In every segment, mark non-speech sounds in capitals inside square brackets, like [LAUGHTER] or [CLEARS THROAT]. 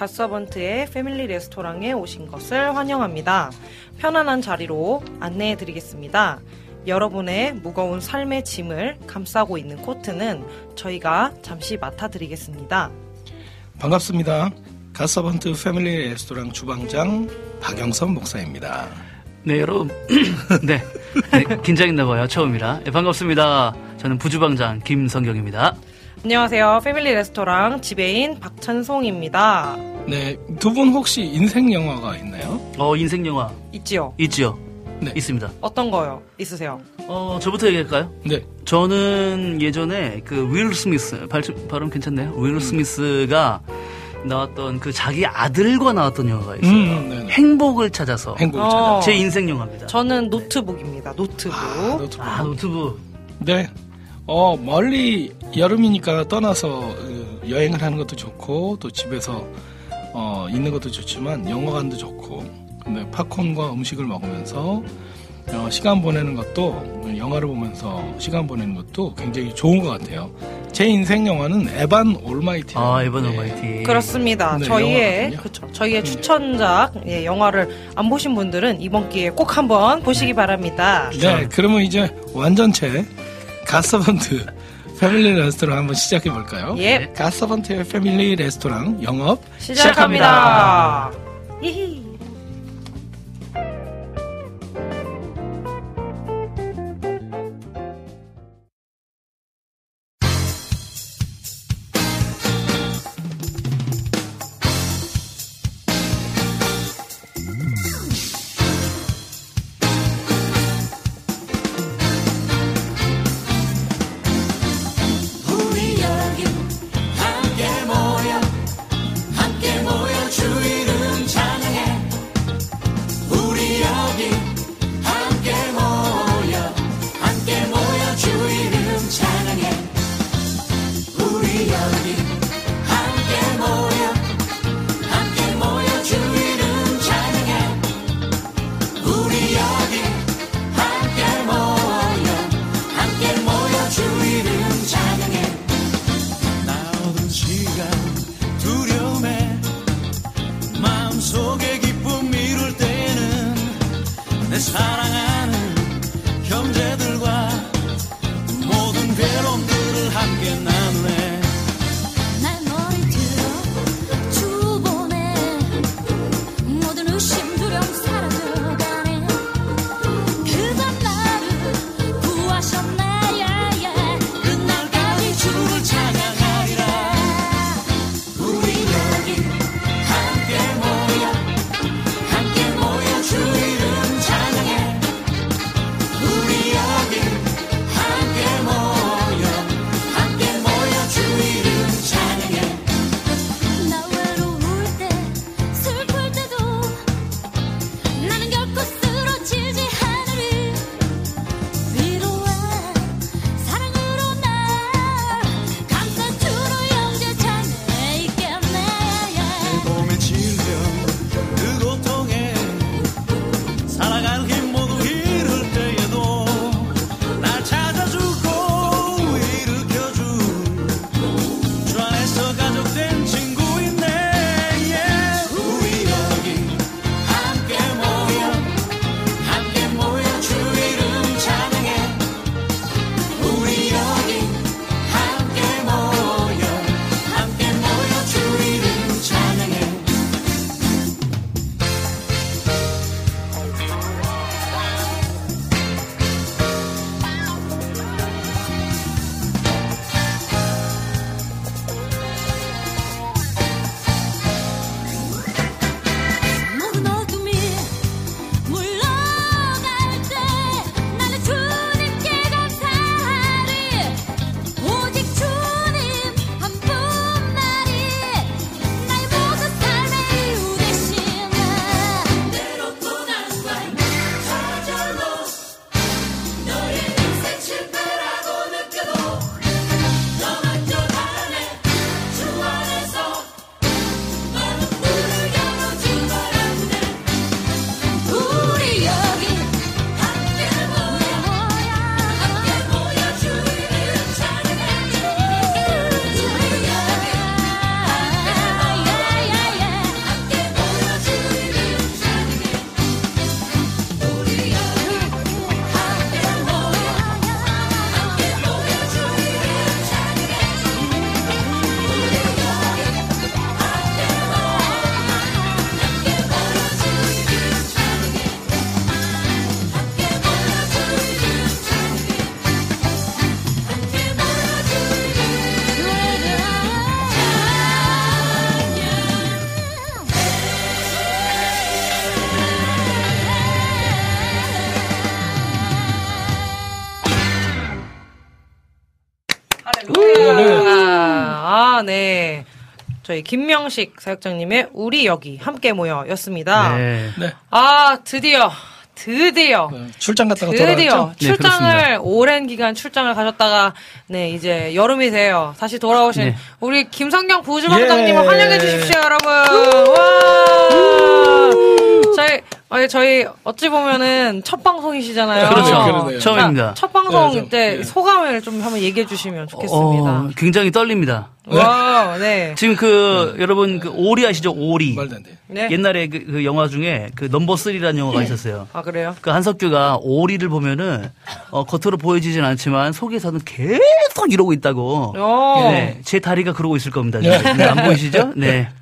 갓서번트의 패밀리 레스토랑에 오신 것을 환영합니다. 편안한 자리로 안내해 드리겠습니다. 여러분의 무거운 삶의 짐을 감싸고 있는 코트는 저희가 잠시 맡아 드리겠습니다. 반갑습니다. 갓서번트 패밀리 레스토랑 주방장 박영선 목사입니다. 네, 여러분. [CLEARS THROAT] 네. 네, 긴장했나 봐요. 처음이라. 네, 반갑습니다. 저는 부주방장 김성경입니다. 안녕하세요. 패밀리 레스토랑 지배인 박찬송입니다. 네, 두 분 혹시 인생 영화가 있나요? 어, 인생 영화 있지요? 있지요? 네. 있습니다. 어떤 거요? 있으세요? 어, 저부터 얘기할까요? 네. 저는 예전에 그 윌 스미스, 발, 발음 괜찮네요. 윌 스미스가 나왔던 그 자기 아들과 나왔던 영화가 있어요. 음, 네네. 행복을 찾아서. 행복을 어. 찾아. 제 인생 영화입니다. 저는 노트북입니다. 노트북. 아, 노트북. 아, 노트북. 네. 어, 멀리 여름이니까 떠나서 어, 여행을 하는 것도 좋고 또 집에서 어, 있는 것도 좋지만 영화관도 좋고 근데 팝콘과 음식을 먹으면서 어, 시간 보내는 것도 영화를 보면서 시간 보내는 것도 굉장히 좋은 것 같아요. 제 인생 영화는 Evan Almighty. 아, Evan Almighty. 그렇습니다. 네, 저희의. 그쵸, 저희의 추천작 예, 영화를 안 보신 분들은 이번 기회에 꼭 한번 보시기 바랍니다. 네, 그러면 이제 완전체 가서번트 패밀리 레스토랑 한번 시작해 볼까요? 예, 가서번트의 패밀리 레스토랑 영업 시작합니다. 히히. 우리 내사 저희 김명식 사역장님의 우리 여기 함께 모여였습니다. 네. 네. 아, 드디어, 드디어. 어, 출장 갔다가 드디어 돌아왔죠? 네, 출장을 그렇습니다. 오랜 기간 출장을 가셨다가 네 이제 여름이 돼요. 다시 돌아오신 네. 우리 김성경 부주방장님을 예. 환영해 주십시오, 여러분. 아니, 저희 어찌 보면은 첫 방송이시잖아요. 그렇죠. 그러네요. 처음입니다. 자, 첫 방송 네, 좀, 때 예. 소감을 좀 한번 얘기해 주시면 좋겠습니다. 어, 굉장히 떨립니다. 와, 네. 지금 그 여러분 그 오리 아시죠? 오리. 말도 안 돼. 네. 옛날에 그, 그 영화 중에 그 넘버 3라는 영화가 있었어요. 아 그래요? 그 한석규가 오리를 보면은 어, 겉으로 보여지진 않지만 속에서는 계속 이러고 있다고. 오. 네, 제 다리가 그러고 있을 겁니다. 네, 안 보이시죠? 네. [LAUGHS]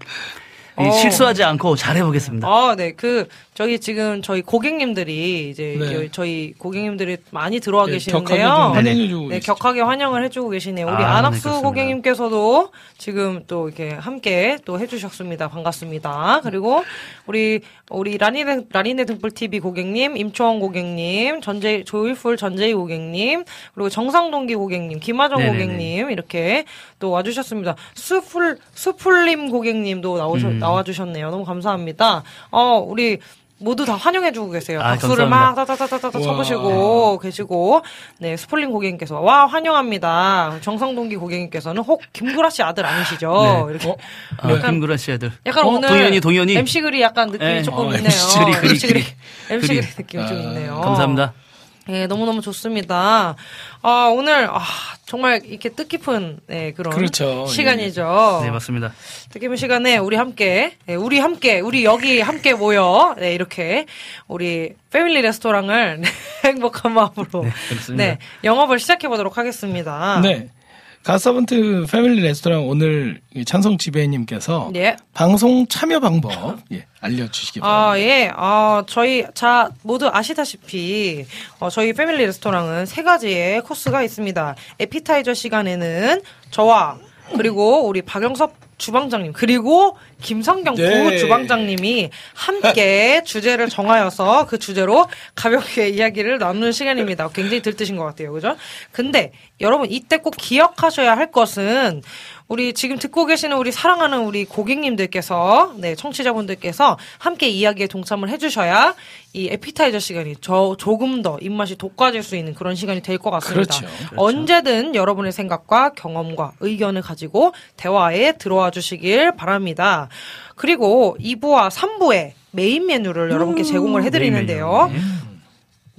이 어. 실수하지 않고 잘해보겠습니다. 아, 네. 그, 저희 지금 저희 고객님들이 이제 네. 여- 저희 고객님들이 많이 들어와 네, 계시는데요. 격하게. 환영해주고 네, 계시죠. 격하게 환영을 해주고 계시네요. 우리 아, 안학수 네. 고객님께서도 지금 또 이렇게 함께 또 해주셨습니다. 반갑습니다. 그리고 우리, 우리 라니네, 라니네 등불 TV 고객님, 임초원 고객님, 전재, 조일풀 전재희 고객님, 그리고 정상동기 고객님, 김하정 네네네. 고객님, 이렇게 또 와주셨습니다. 수풀, 수풀림 고객님도 나오셔, 음. 나와주셨네요. 너무 감사합니다. 어, 우리, 모두 다 환영해주고 계세요. 아, 박수를 감사합니다. 막 따따따따따. 쳐보시고 계시고, 네, 스폴링 고객님께서, 와, 환영합니다. 정상동기 고객님께서는 혹 김구라 씨 아들 아니시죠? 네. 이렇게. 아, 김구라 씨 아들. 약간 어, 오늘. 동현이, 동현이. MC 그리 약간 느낌이 네. 조금 어, 있네요. MC 그리. MC 그리. 느낌이 좀 아, 있네요. 감사합니다. 예, 너무너무 좋습니다. 아, 오늘, 아, 정말 이렇게 뜻깊은, 네, 그런. 그렇죠. 시간이죠. 네, 맞습니다. 뜻깊은 시간에 우리 함께, 네, 우리 함께, 우리 여기 함께 모여, 네, 이렇게, 우리 패밀리 레스토랑을 네, [LAUGHS] 행복한 마음으로, 네, 그렇습니다. 영업을 시작해 보도록 하겠습니다. 네. 가서번트 패밀리 레스토랑 오늘 이 찬성 지배님께서 예. 방송 참여 방법 [LAUGHS] 예, 알려주시기 바랍니다. 아, 예. 아, 저희, 자, 모두 아시다시피, 어, 저희 패밀리 레스토랑은 세 가지의 코스가 있습니다. 에피타이저 시간에는 저와, 그리고 우리 박영섭 주방장님, 그리고 김성경 네. 부주방장님이 함께 [LAUGHS] 주제를 정하여서 그 주제로 가볍게 이야기를 나누는 시간입니다. 굉장히 들뜨신 것 같아요. 그죠? 근데 여러분, 이때 꼭 기억하셔야 할 것은 우리 지금 듣고 계시는 우리 사랑하는 우리 고객님들께서, 네, 청취자분들께서 함께 이야기에 동참을 해주셔야 이 에피타이저 시간이 저 조금 더 입맛이 돋궈질 수 있는 그런 시간이 될 것 같습니다. 그렇죠. 그렇죠. 언제든 여러분의 생각과 경험과 의견을 가지고 대화에 들어와 주시길 바랍니다. 그리고 2부와 3부에 메인 메뉴를 여러분께 제공을 해드리는데요.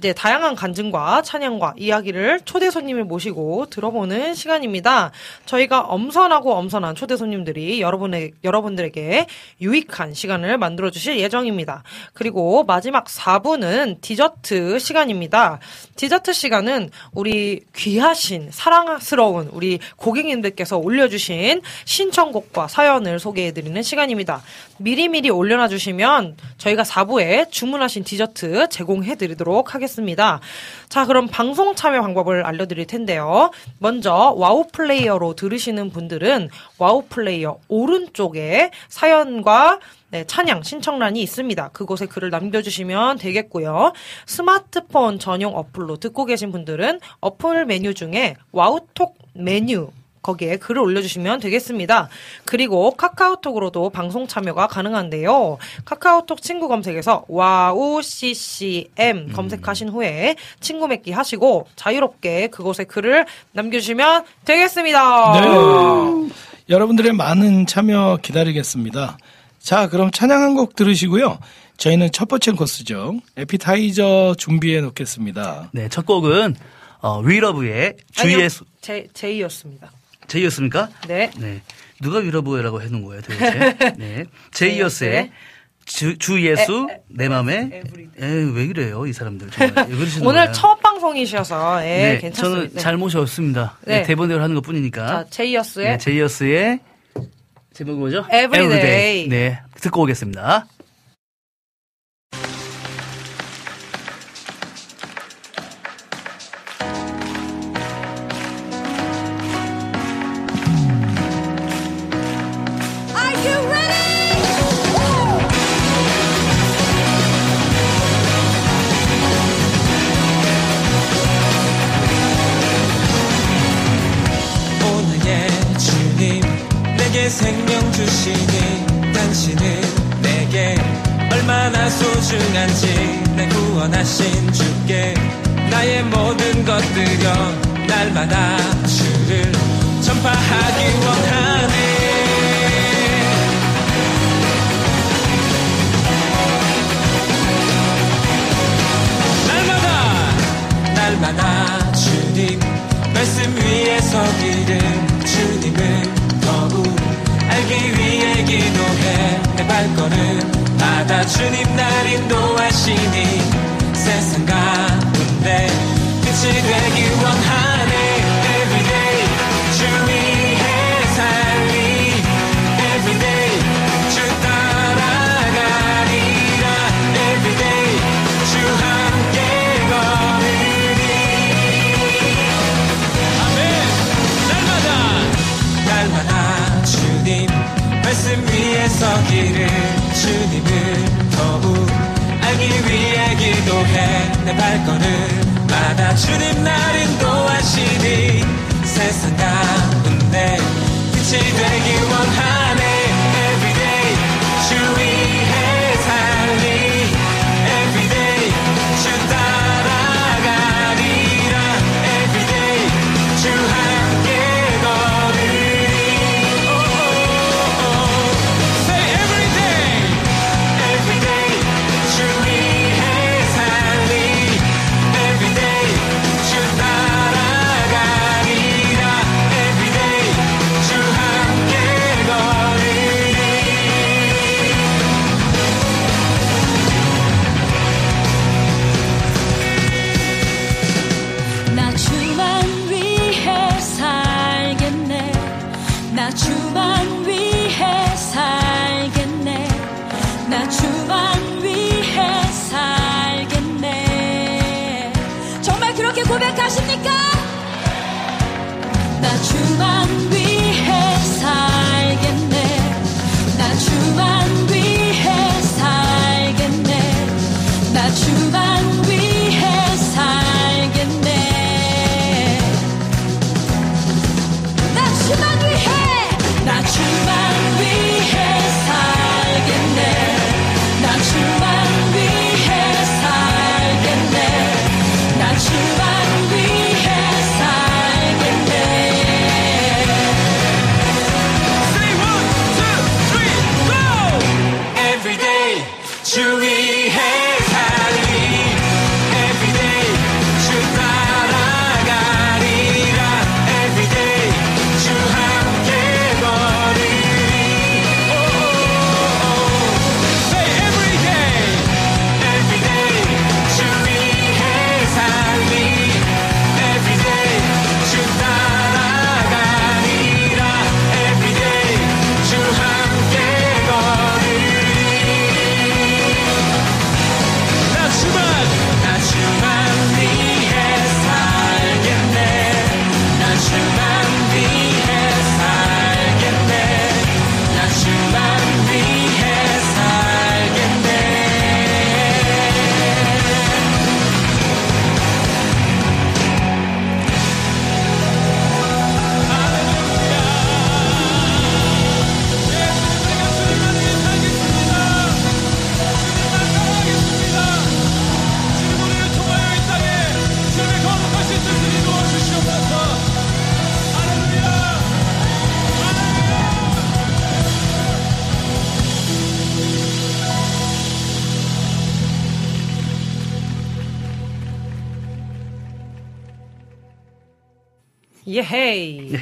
이제 다양한 간증과 찬양과 이야기를 초대 손님을 모시고 들어보는 시간입니다. 저희가 엄선하고 엄선한 초대 손님들이 여러분의 여러분들에게 유익한 시간을 만들어 주실 예정입니다. 그리고 마지막 4부는 디저트 시간입니다. 디저트 시간은 우리 귀하신 사랑스러운 우리 고객님들께서 올려주신 신청곡과 사연을 소개해 드리는 시간입니다. 미리미리 올려놔 주시면 저희가 4부에 주문하신 디저트 제공해 드리도록 하겠습니다. 자, 그럼 방송 참여 방법을 알려드릴 텐데요. 먼저 와우 플레이어로 들으시는 분들은 와우 플레이어 오른쪽에 사연과 네, 찬양 신청란이 있습니다. 그곳에 글을 남겨주시면 되겠고요. 스마트폰 전용 어플로 듣고 계신 분들은 어플 메뉴 중에 와우톡 메뉴 거기에 글을 올려주시면 되겠습니다. 그리고 카카오톡으로도 방송 참여가 가능한데요. 카카오톡 친구 검색에서 와우 CCM 검색하신 후에 친구 맺기 하시고 자유롭게 그곳에 글을 남겨주시면 되겠습니다. 네. 여러분들의 많은 참여 기다리겠습니다. 자, 그럼 찬양 한 곡 들으시고요. 저희는 첫 번째 코스죠. 에피타이저 준비해 놓겠습니다. 네, 첫 곡은 어, 위러브의 아니요, 주의 수 제, 제이였습니다. 제이였습니까? 네. 네. 누가 위러브라고 해놓은 거예요, 도대체? [LAUGHS] 네. 제이어스의 주, 주 예수 내 맘에 Everyday. 에, 왜 그래요, 이 사람들 정말. [LAUGHS] 오늘 거예요? 첫 방송이셔서 예, 네, 괜찮습니다. 저는 잘못이 없습니다. 네, 네. 대본대로 하는 것 뿐이니까. 자, 제이어스의 네, 제이어스의 제목이 뭐죠? Everyday. 네, 듣고 오겠습니다.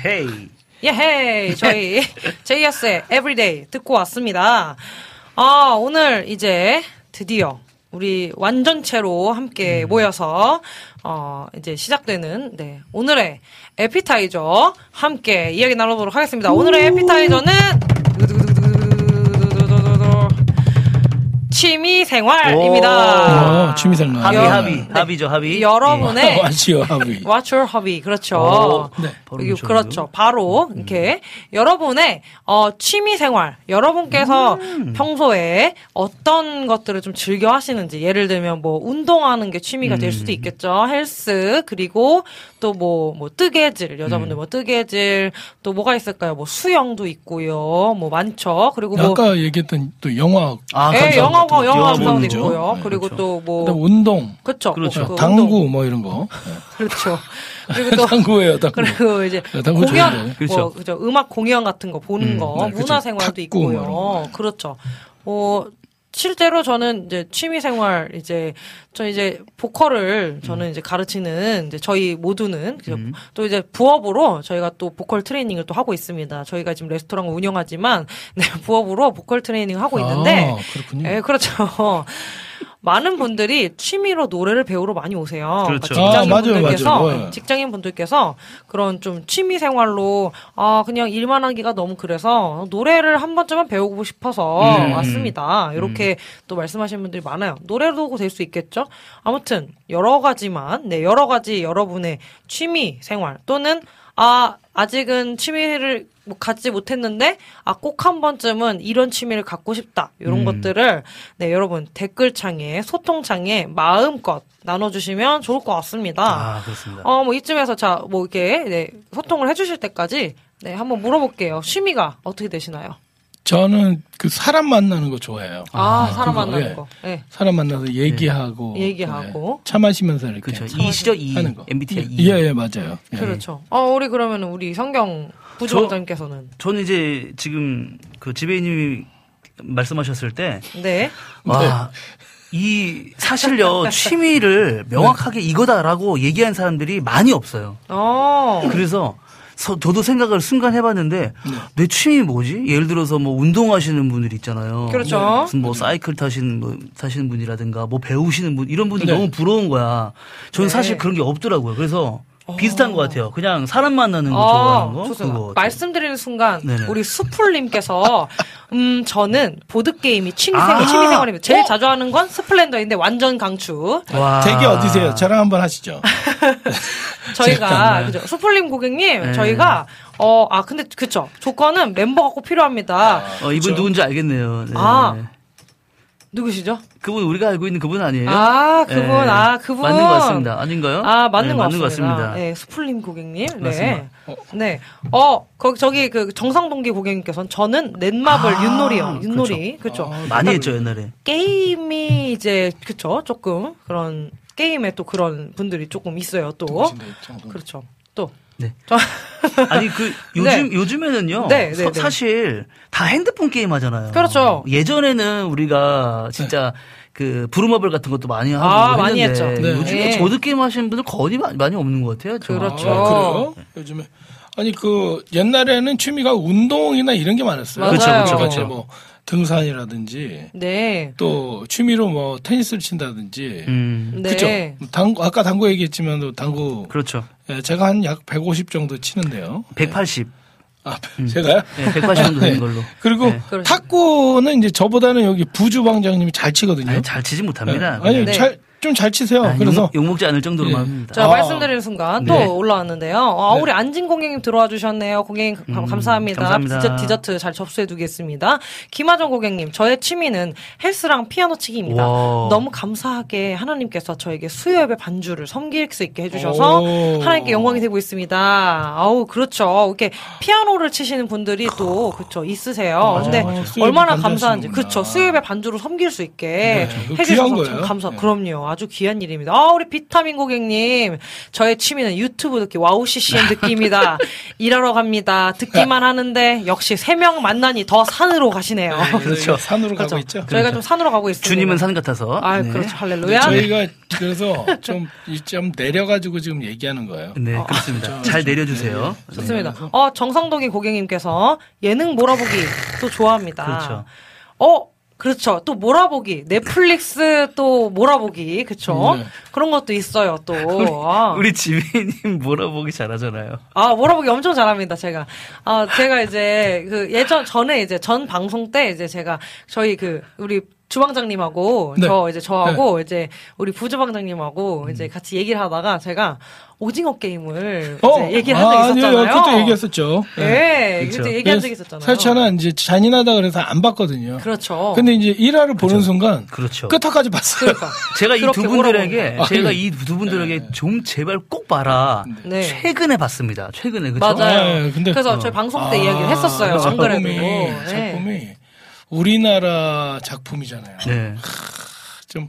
예헤이. 헤이. 예헤이. 저희 [LAUGHS] 제이어스의 Everyday 듣고 왔습니다. 아, 오늘 이제 드디어 우리 완전체로 함께 모여서 어, 이제 시작되는 네, 오늘의 에피타이저 함께 이야기 나눠보도록 하겠습니다. 오늘의 에피타이저는 취미 생활입니다. 어, 취미 생활. 합의, 여- 합의. 네. 합의죠, 합의. 여러분의 [LAUGHS] 와치요 합의. What's your hobby? 그렇죠. 오, 네. 바로 이게 좋은데요? 그렇죠. 바로 이렇게 여러분의 어, 취미 생활, 여러분께서 음. 평소에 어떤 것들을 좀 즐겨 하시는지, 예를 들면 뭐 운동하는 게 취미가 될 음. 수도 있겠죠. 헬스 그리고 또 뭐 뭐 뜨개질, 여자분들 음. 뭐 뜨개질 또 뭐가 있을까요? 뭐 수영도 있고요. 뭐 많죠. 그리고 뭐 아까 얘기했던 또 영화 아, 예. 영화 영어 영어 보는 있고요. 네, 그리고 그렇죠. 또뭐 그다음 운동, 그렇죠. 그렇죠. 그 당구 운동. 뭐 이런 거. [LAUGHS] 그렇죠. 그리고 또 [LAUGHS] 당구예요, 당구. 그리고 이제 네, 당구 공연, 좋은데. 그렇죠. 뭐 그죠 음악 공연 같은 거 보는 음, 거, 네, 그렇죠. 문화 생활도 있고요. 뭐 이런 그렇죠. 어 실제로 저는 이제 취미 생활 이제 저 이제 보컬을 저는 이제 가르치는 이제 저희 모두는? 음. 또 이제 부업으로 저희가 또 보컬 트레이닝을 또 하고 있습니다. 저희가 지금 레스토랑을 운영하지만 네, 부업으로 보컬 트레이닝 하고 있는데 아, 그렇군요. 예, 그렇죠. 많은 분들이 취미로 노래를 배우러 많이 오세요. 그렇죠. 그러니까 아, 맞아요, 직장인분들께서 맞아요. 네. 직장인 분들께서 그런 좀 취미 생활로 아 그냥 일만 하기가 너무 그래서 노래를 한 번쯤은 배우고 싶어서 음. 왔습니다. 이렇게 또 말씀하시는 분들이 많아요. 노래도 될 수 있겠죠. 아무튼 여러 가지만 네 여러 가지 여러분의 취미 생활 또는 아 아직은 취미를 뭐 갖지 못했는데 아 꼭 한 번쯤은 이런 취미를 갖고 싶다 이런 음. 것들을 네 여러분 댓글창에 소통창에 마음껏 나눠주시면 좋을 것 같습니다. 아, 그렇습니다. 어뭐 이쯤에서 자 뭐 이렇게 네, 소통을 해주실 때까지 네 한번 물어볼게요. 취미가 어떻게 되시나요? 저는 그 사람 만나는 거 좋아해요. 아, 사람 그거, 만나는 예. 거. 네. 사람 만나서 얘기하고, 얘기하고. 예. 차 마시면서 이렇게 그렇죠. 이시죠, 이. 하는 거. MBTI 이. 예, 예, 맞아요. 예. 그렇죠. 어 우리 그러면 우리 성경 부주원장님께서는 저는 이제 지금 그 지배인님이 말씀하셨을 때, 네. 와, 이 사실요, 취미를 명확하게 이거다라고 얘기한 사람들이 많이 없어요. 어. 그래서 서- 저도 생각을 순간 해봤는데 네. 내 취미 뭐지? 예를 들어서 뭐 운동하시는 분들 있잖아요. 그렇죠. 네. 무슨 뭐 사이클 타시는 뭐 타시는 분이라든가 뭐 배우시는 분 이런 분들 네. 너무 부러운 거야. 저는 네. 사실 그런 게 없더라고요. 그래서 비슷한 것 같아요. 그냥 사람 만나는 거 아, 좋아하는 거. 그거. 말씀드리는 순간 네네. 우리 수풀님께서 음 저는 보드 게임이 취미 아. 생활 취미 생활입니다. 제일 어? 자주 하는 건 스플렌더인데 완전 강추. 와. 댁이 어디세요? 저랑 한번 하시죠. [LAUGHS] 저희가 잠깐만. 그죠 수풀님 고객님 네. 저희가 어 아 근데 그쵸 조건은 멤버가 꼭 필요합니다. 어, 이분 누군지 알겠네요. 네. 아. 누구시죠? 그분 우리가 알고 있는 그분 아니에요? 아 그분 네. 아 그분 맞는 것 같습니다. 아닌가요? 아 맞는 네, 것 맞는 같습니다. 것 같습니다. 네 수풀님 고객님. 맞습니다. 네. 네. 어 거기 저기 그 정상동기 고객님께서는 저는 넷마블 아, 윷놀이요. 윷놀이 그렇죠. 많이 했죠 옛날에. 게임이 이제 그쵸 조금 그런 게임에 또 그런 분들이 조금 있어요 또. 그렇죠 또 네. 저- [LAUGHS] 아니 그 요즘 요즘에는요. 네, 네, 서- 네. 사 실 다 핸드폰 게임 하잖아요. 그렇죠. 예전에는 우리가 진짜 그 부루마블 같은 것도 많이 하고 아, 많이 했는데 했죠. 네. 요즘에 네. 보드 게임 하시는 분들 거의 마- 많이 없는 것 같아요. 저. 그렇죠. 아, 그래요? 요즘에 아니 그 옛날에는 취미가 운동이나 이런 게 많았어요. 맞아요. 그렇죠, 그렇죠, 그렇죠. 뭐 등산이라든지 네. 또 취미로 뭐 테니스를 친다든지 음. 네. 그죠? 당구 아까 당구 얘기했지만 당구 그렇죠. 예, 제가 한 약 150 정도 치는데요. 180. 아, 제가요? 네, 180 정도 되는 걸로. 그리고 네. 탁구는 이제 저보다는 여기 부주 방장님이 잘 치거든요. 아니, 잘 치지 못합니다. 네. 아니 네. 잘 좀 잘 치세요. 아, 그래서 욕, 먹지 않을 정도로만 예. 합니다. 자, 아. 말씀드리는 순간 또 네. 올라왔는데요. 아, 네. 우리 안진 고객님 들어와 주셨네요. 고객님 감- 감사합니다. 음, 감사합니다. 디저트, 디저트 잘 접수해 두겠습니다. 김하정 고객님, 저의 취미는 헬스랑 피아노 치기입니다. 와. 너무 감사하게 하나님께서 저에게 수요예배 반주를 섬길 수 있게 해주셔서 오. 하나님께 영광이 되고 있습니다. 아우, 그렇죠. 이렇게 피아노를 치시는 분들이 또, 그쵸, 있으세요. 맞아요. 근데 아, 얼마나 감사한지. 그쵸. 수요예배 반주로 섬길 수 있게 네, 그거 해주셔서 참. 감사, 네. 그럼요. 아주 귀한 일입니다. 아, 우리 비타민 고객님. 저의 취미는 유튜브 듣기, 와우 CCM 듣기입니다. [LAUGHS] 일하러 갑니다. 듣기만 하는데, 역시 세 명 만나니 더 산으로 가시네요. 그렇죠. 산으로 그렇죠. 가고 있죠. 저희가 좀 산으로 가고 있습니다. 주님은 산 같아서. 아, 네. 그렇죠. 할렐루야. 저희가 그래서 좀, 이좀 내려가지고 지금 얘기하는 거예요. 네, 그렇습니다. 잘 내려주세요. 좋습니다. 어, 정상동이 고객님께서 예능 몰아보기 또 좋아합니다. 그렇죠. 어, 그렇죠. 또 몰아보기. 넷플릭스 또 몰아보기. 그쵸? 네. 그런 것도 있어요, 또. [LAUGHS] 아. 우리 지배님 몰아보기 잘하잖아요. 아, 몰아보기 엄청 잘합니다, 제가. 아, 제가 이제, 그, 예전, 전에 이제, 전 방송 때 이제 제가, 저희 그, 우리 주방장님하고, 네. 저, 이제 저하고, 이제, 우리 부주방장님하고, 음. 이제 같이 얘기를 하다가, 제가 오징어 게임을 어, 이제 얘기를 한 적이 아, 있었잖아요. 아니요, 그때 얘기했었죠. 네, 그렇죠. 그때 얘기한 적이 있었잖아요. 설치하는 이제 잔인하다 그래서 안 봤거든요. 그렇죠. 근데 이제 1화를 보는 순간 그렇죠. 끝까지 봤어요. 그러니까. [LAUGHS] 제가 이 두 분들에게 제가 아, 이두 분들에게 좀 제발 꼭 봐라. 네. 최근에 봤습니다. 최근에 그죠? 맞아요. 아, 근데- 그래서 어. 저희 방송 때 이야기를 했었어요. 안 그래도. 작품이, 네. 작품이 우리나라 작품이잖아요. 네. 좀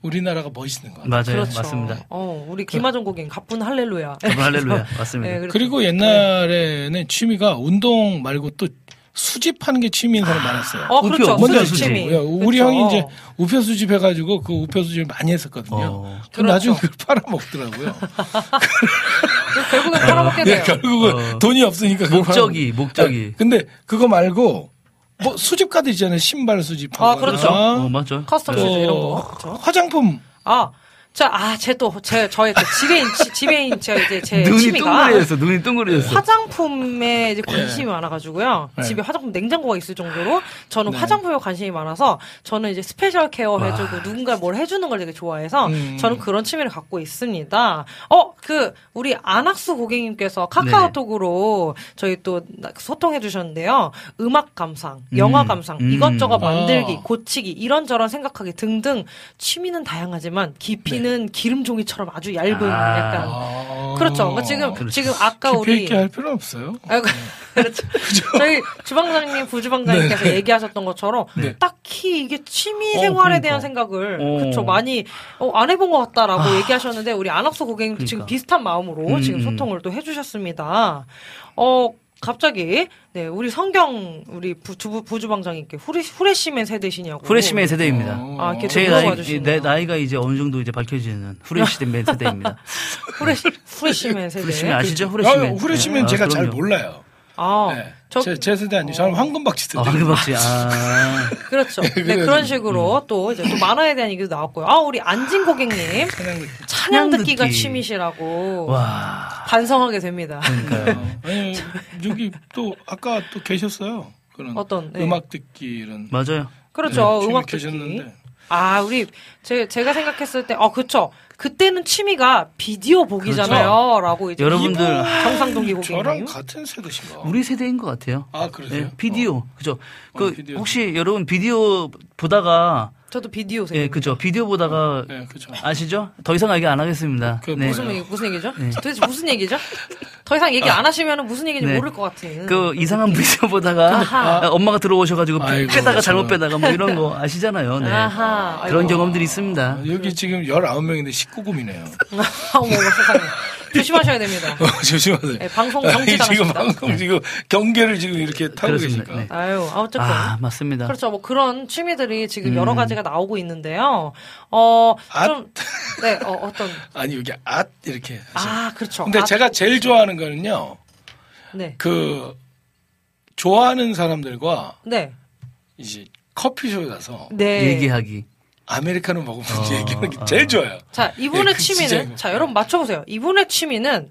우리나라가 멋있는 것 같아요. 맞아요. 그렇죠. 맞습니다. 어, 우리 김하정 고객님 가쁜 할렐루야. 여러분 할렐루야. [LAUGHS] 맞습니다. 네, 그렇죠. 그리고 옛날에는 취미가 운동 말고 또 수집하는 게 취미인 사람 많았어요. 어, 우표, 그렇죠. 먼저 수집. 취미. 야, 우리 그렇죠. 형이 이제 우표 수집해가지고 그 우표 수집을 많이 했었거든요. 어. 그럼 나중에 그렇죠. 그걸 팔아먹더라고요. [LAUGHS] 결국엔 팔아먹게 네, 돼요. 결국은 어. 돈이 없으니까 그걸 목적이, 팔아먹- 목적이. 네, 근데 그거 말고 뭐 수집가도 있잖아요. 신발 수집하고. 아, 그렇죠. 어, 맞죠. custom 네. shoes 이런 또 거. 그렇죠. 화장품 아, 자, 아, 제 또, 제, 저의 그 지배인, 지- 지배인, 제가 이제 제 눈이 취미가 뚱그려졌어. 눈이 뚱그려졌어. 화장품에 이제 관심이 많아가지고요. 네. 집에 화장품 냉장고가 있을 정도로 저는 네. 화장품에 관심이 많아서 저는 이제 special care 해주고 누군가 뭘 해주는 걸 되게 좋아해서 음. 저는 그런 취미를 갖고 있습니다. 어, 그, 우리 안학수 고객님께서 카카오톡으로 저희 또 소통해 주셨는데요. 음악 감상, 영화 음. 감상, 음. 이것저것 만들기, 아. 고치기, 이런저런 생각하기 등등 취미는 다양하지만 깊이 는 기름 종이처럼 아주 얇은 아. 약간 아. 그렇죠. 그러니까 지금 그렇죠. 지금 아까 깊이 우리 있게 할 필요는 없어요. 아이고, [LAUGHS] 그렇죠. 저희 주방장님, 부주방장님께서 얘기하셨던 것처럼 네. 딱히 이게 취미 어, 생활에 그러니까. 대한 생각을 어. 그쵸 많이 어, 안 해본 것 같다라고 얘기하셨는데 우리 안학수 고객님 도 그러니까. 지금 비슷한 마음으로 음, 지금 음. 소통을 또 해주셨습니다. 어 갑자기 네 우리 성경 우리 부, 주, 부주방장님께 후레 후레시맨 세대시냐고 후레시맨 세대입니다. 어. 아, 이렇게 제 물어봐 나이. 내 나이가 이제 어느 정도 이제 밝혀지는 후레시맨 세대입니다. [LAUGHS] 후레시 후레시맨 세대 후레시맨 아시죠? 아, 후레시맨. 후레시맨 아, 제가 잘 그럼요. 몰라요. 아 네. 저- 제, 제 세대 아니죠. 저는 황금박쥐 세대. 아, 황금박쥐. 아. [LAUGHS] 그렇죠. 네. 그런 식으로 또 이제 또 만화에 대한 얘기도 나왔고요. 아 우리 안진 고객님 찬양 듣기. 찬양 듣기가 듣기. 취미시라고 와. 반성하게 됩니다. 그러니까요. [LAUGHS] 아니, 여기 또 아까 또 계셨어요. 그런 어떤, 네. 음악 듣기 이런. 맞아요. 그렇죠. 네, 음악 듣기. 계셨는데. 아 우리 제, 제가 생각했을 때, 어 그쵸. 그때는 취미가 비디오 보기잖아요.라고 이제 여러분들, 이분 정상동기 고객님. 저랑 같은 세대신가? 우리 세대인 것 같아요. 아, 그러세요? 네, 비디오. 그죠. 그, 비디오. 혹시 여러분 비디오 보다가, 저도 비디오 세대. 예, 그죠. 비디오 보다가 네, 그죠. 아시죠? 더 이상 얘기 안 하겠습니다. 그 네. 무슨 얘기 무슨 얘기죠? 도대체 무슨 얘기죠? 더 이상 얘기 안 하시면 무슨 얘기인지 네. 모를 것 같은. 그 이상한 비디오 보다가 아하. 아, 엄마가 들어오셔가지고 아이고, 빼다가 저- 잘못 빼다가 뭐 이런 거 아시잖아요. 네. 아하. 그런 아이고. 경험들이 있습니다. 여기 지금 19명인데 19금이네요. [LAUGHS] 어머 세상에. 조심하셔야 됩니다. [LAUGHS] 조심하세요. 네, 방송 아니, 정지 지금 당하십니다. 방송 지금 경계를 지금 이렇게 타고 그렇습니다. 계시니까. 네. 아유, 아, 어쨌든. 아, 맞습니다. 그렇죠. 뭐 그런 취미들이 지금 음. 여러 가지가 나오고 있는데요. 어, 아. 좀, 네, 어, 어떤. [LAUGHS] 아니 여기 앗 이렇게. 하시면. 아, 그렇죠. 근데 아, 제가 제일 좋아하는 거는요. 네. 그 좋아하는 사람들과 네. 이제 커피숍에 가서 네. 얘기하기. 아메리카노 먹으면서 어, 얘기하는 게 어. 제일 좋아요. 자, 이분의 네, 그 진짜 취미는. 자, 여러분 맞춰보세요. 이분의 취미는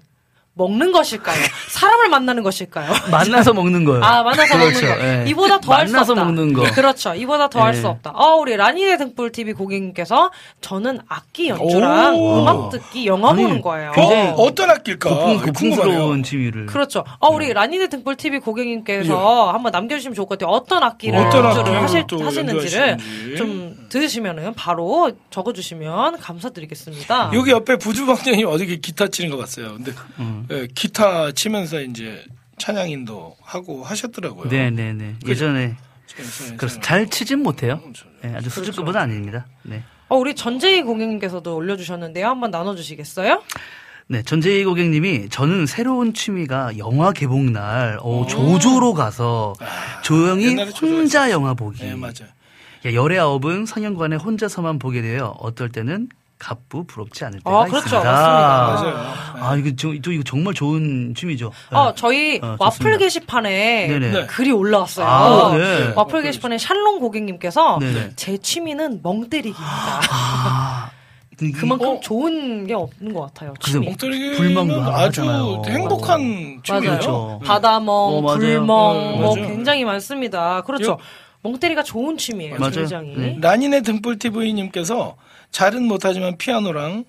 먹는 것일까요? [LAUGHS] 사람을 만나는 것일까요? 만나서 먹는 거예요. 아, 만나서 그렇죠. 먹는 거. 예. 이보다 더 할 수 없다. 만나서 먹는 거. 그렇죠. 이보다 더할 예. 수 없다. 어, 우리 라니네 등불 TV 고객님께서 저는 악기 연주랑 오. 음악 듣기, 영화 아니, 보는 거예요. 굉장히 어, 어떤 악기일까? 고풍, 고풍스러운. 취미를. 그렇죠. 어, 우리 라니네 등불 TV 고객님께서 한번 남겨주시면 좋을 것 같아요. 어떤 악기를 예. 어떤 연주를 하실, 또 하시는지를 연주하시는지. 좀 들으시면은 바로 적어주시면 감사드리겠습니다. 여기 옆에 부주방장님 어저께 기타 치는 거 봤어요. 근데 음. 예, 기타 치면서 이제 찬양인도 하고 하셨더라고요. 네네네. 예전에. 그래서 잘 치진 못해요. 네, 아주 그렇죠. 수준급은 아닙니다. 네. 어, 우리 전재희 고객님께서도 올려주셨는데요. 한번 나눠주시겠어요? 네, 전재희 고객님이 저는 새로운 취미가 영화 개봉 날 어, 조조로 가서 조용히 아, 조조가 혼자. 영화 보기. 네, 맞아요. 야, 열의 아홉은 성현관에 혼자서만 보게 되어 어떨 때는 갑부 부럽지 않을 때가 아, 그렇죠. 있습니다. 맞습니다. 맞아요. 아, 이거 저, 저 이거 정말 좋은 취미죠. 어, 네. 저희 어, 와플. 게시판에 네네. 네. 글이 올라왔어요. 아, 네. 와플 게시판에 샬롬 고객님께서 네네. 제 취미는 멍 때리기입니다. 아, [LAUGHS] 그- 그만큼 어? 좋은 게 없는 것 같아요. 불멍도 몽돌이는 아주. 행복한 취미예요. 맞아요. 그렇죠. 바다멍, 어, 맞아요. 불멍, 네, 뭐 맞아요. 굉장히 많습니다. 그렇죠. 멍때리가 좋은 취미예요. 맞아요. 굉장히. 네. 라니네 등불 TV님께서 잘은 못하지만 피아노랑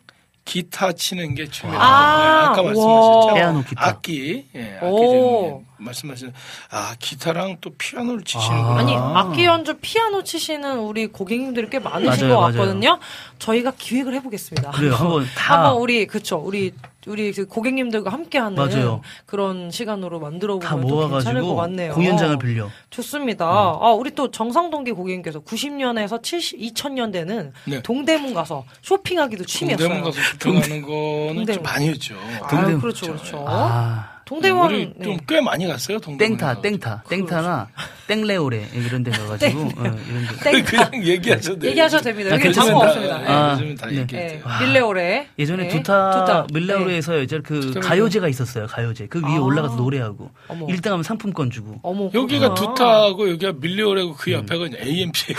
기타 치는 게 취미라고 아, 네, 아까 우와. 말씀하셨죠. 피아노 기타. 악기, 예, 악기 말씀하신 아 기타랑 또 피아노를 아. 치시는구나. 아니 악기 연주 피아노 치시는 우리 고객님들이 꽤 많으신 맞아요, 것 맞아요. 같거든요. 저희가 기획을 해보겠습니다. 그래요. 한번 다 한번 우리 그쵸 우리 우리 그 고객님들과 함께하는 맞아요. 그런 시간으로 만들어 다 보면 또 괜찮을 것 모아가지고 같네요. 공연장을 빌려. 좋습니다. 아, 우리 또 정상동기 고객님께서 90년에서 70, 2000년대는 네. 동대문 가서 쇼핑하기도 취미였어요. 동대문 가서 쇼핑하는 거는 동대문. 좀 많이 했죠. 아, 동대문. 그렇죠, 그렇죠. 아. 동대문 우리 네. 좀꽤 많이 갔어요. 동대문. 땡타, 땡타, 땡타나 땡레오레 이런 데 가가지고 어, 이런 데. 땡 그냥 얘기하셔도 돼요. 얘기하셔도 됩니다. 아, 여기 괜찮습니다. 상관없습니다. 네, 네. 아, 요즘은 다 네. 얘기해도 네. 밀레오레. 예전에 네. 두타 네. 밀레오레에서 이제 그 가요제가 있었어요. 가요제. 그 위에 아. 올라가서 노래하고 어머. 1등하면 상품권 주고. 어머, 여기가 그렇구나. 두타하고 여기가 밀리오레고 그 음. 옆에가 이제 AMP.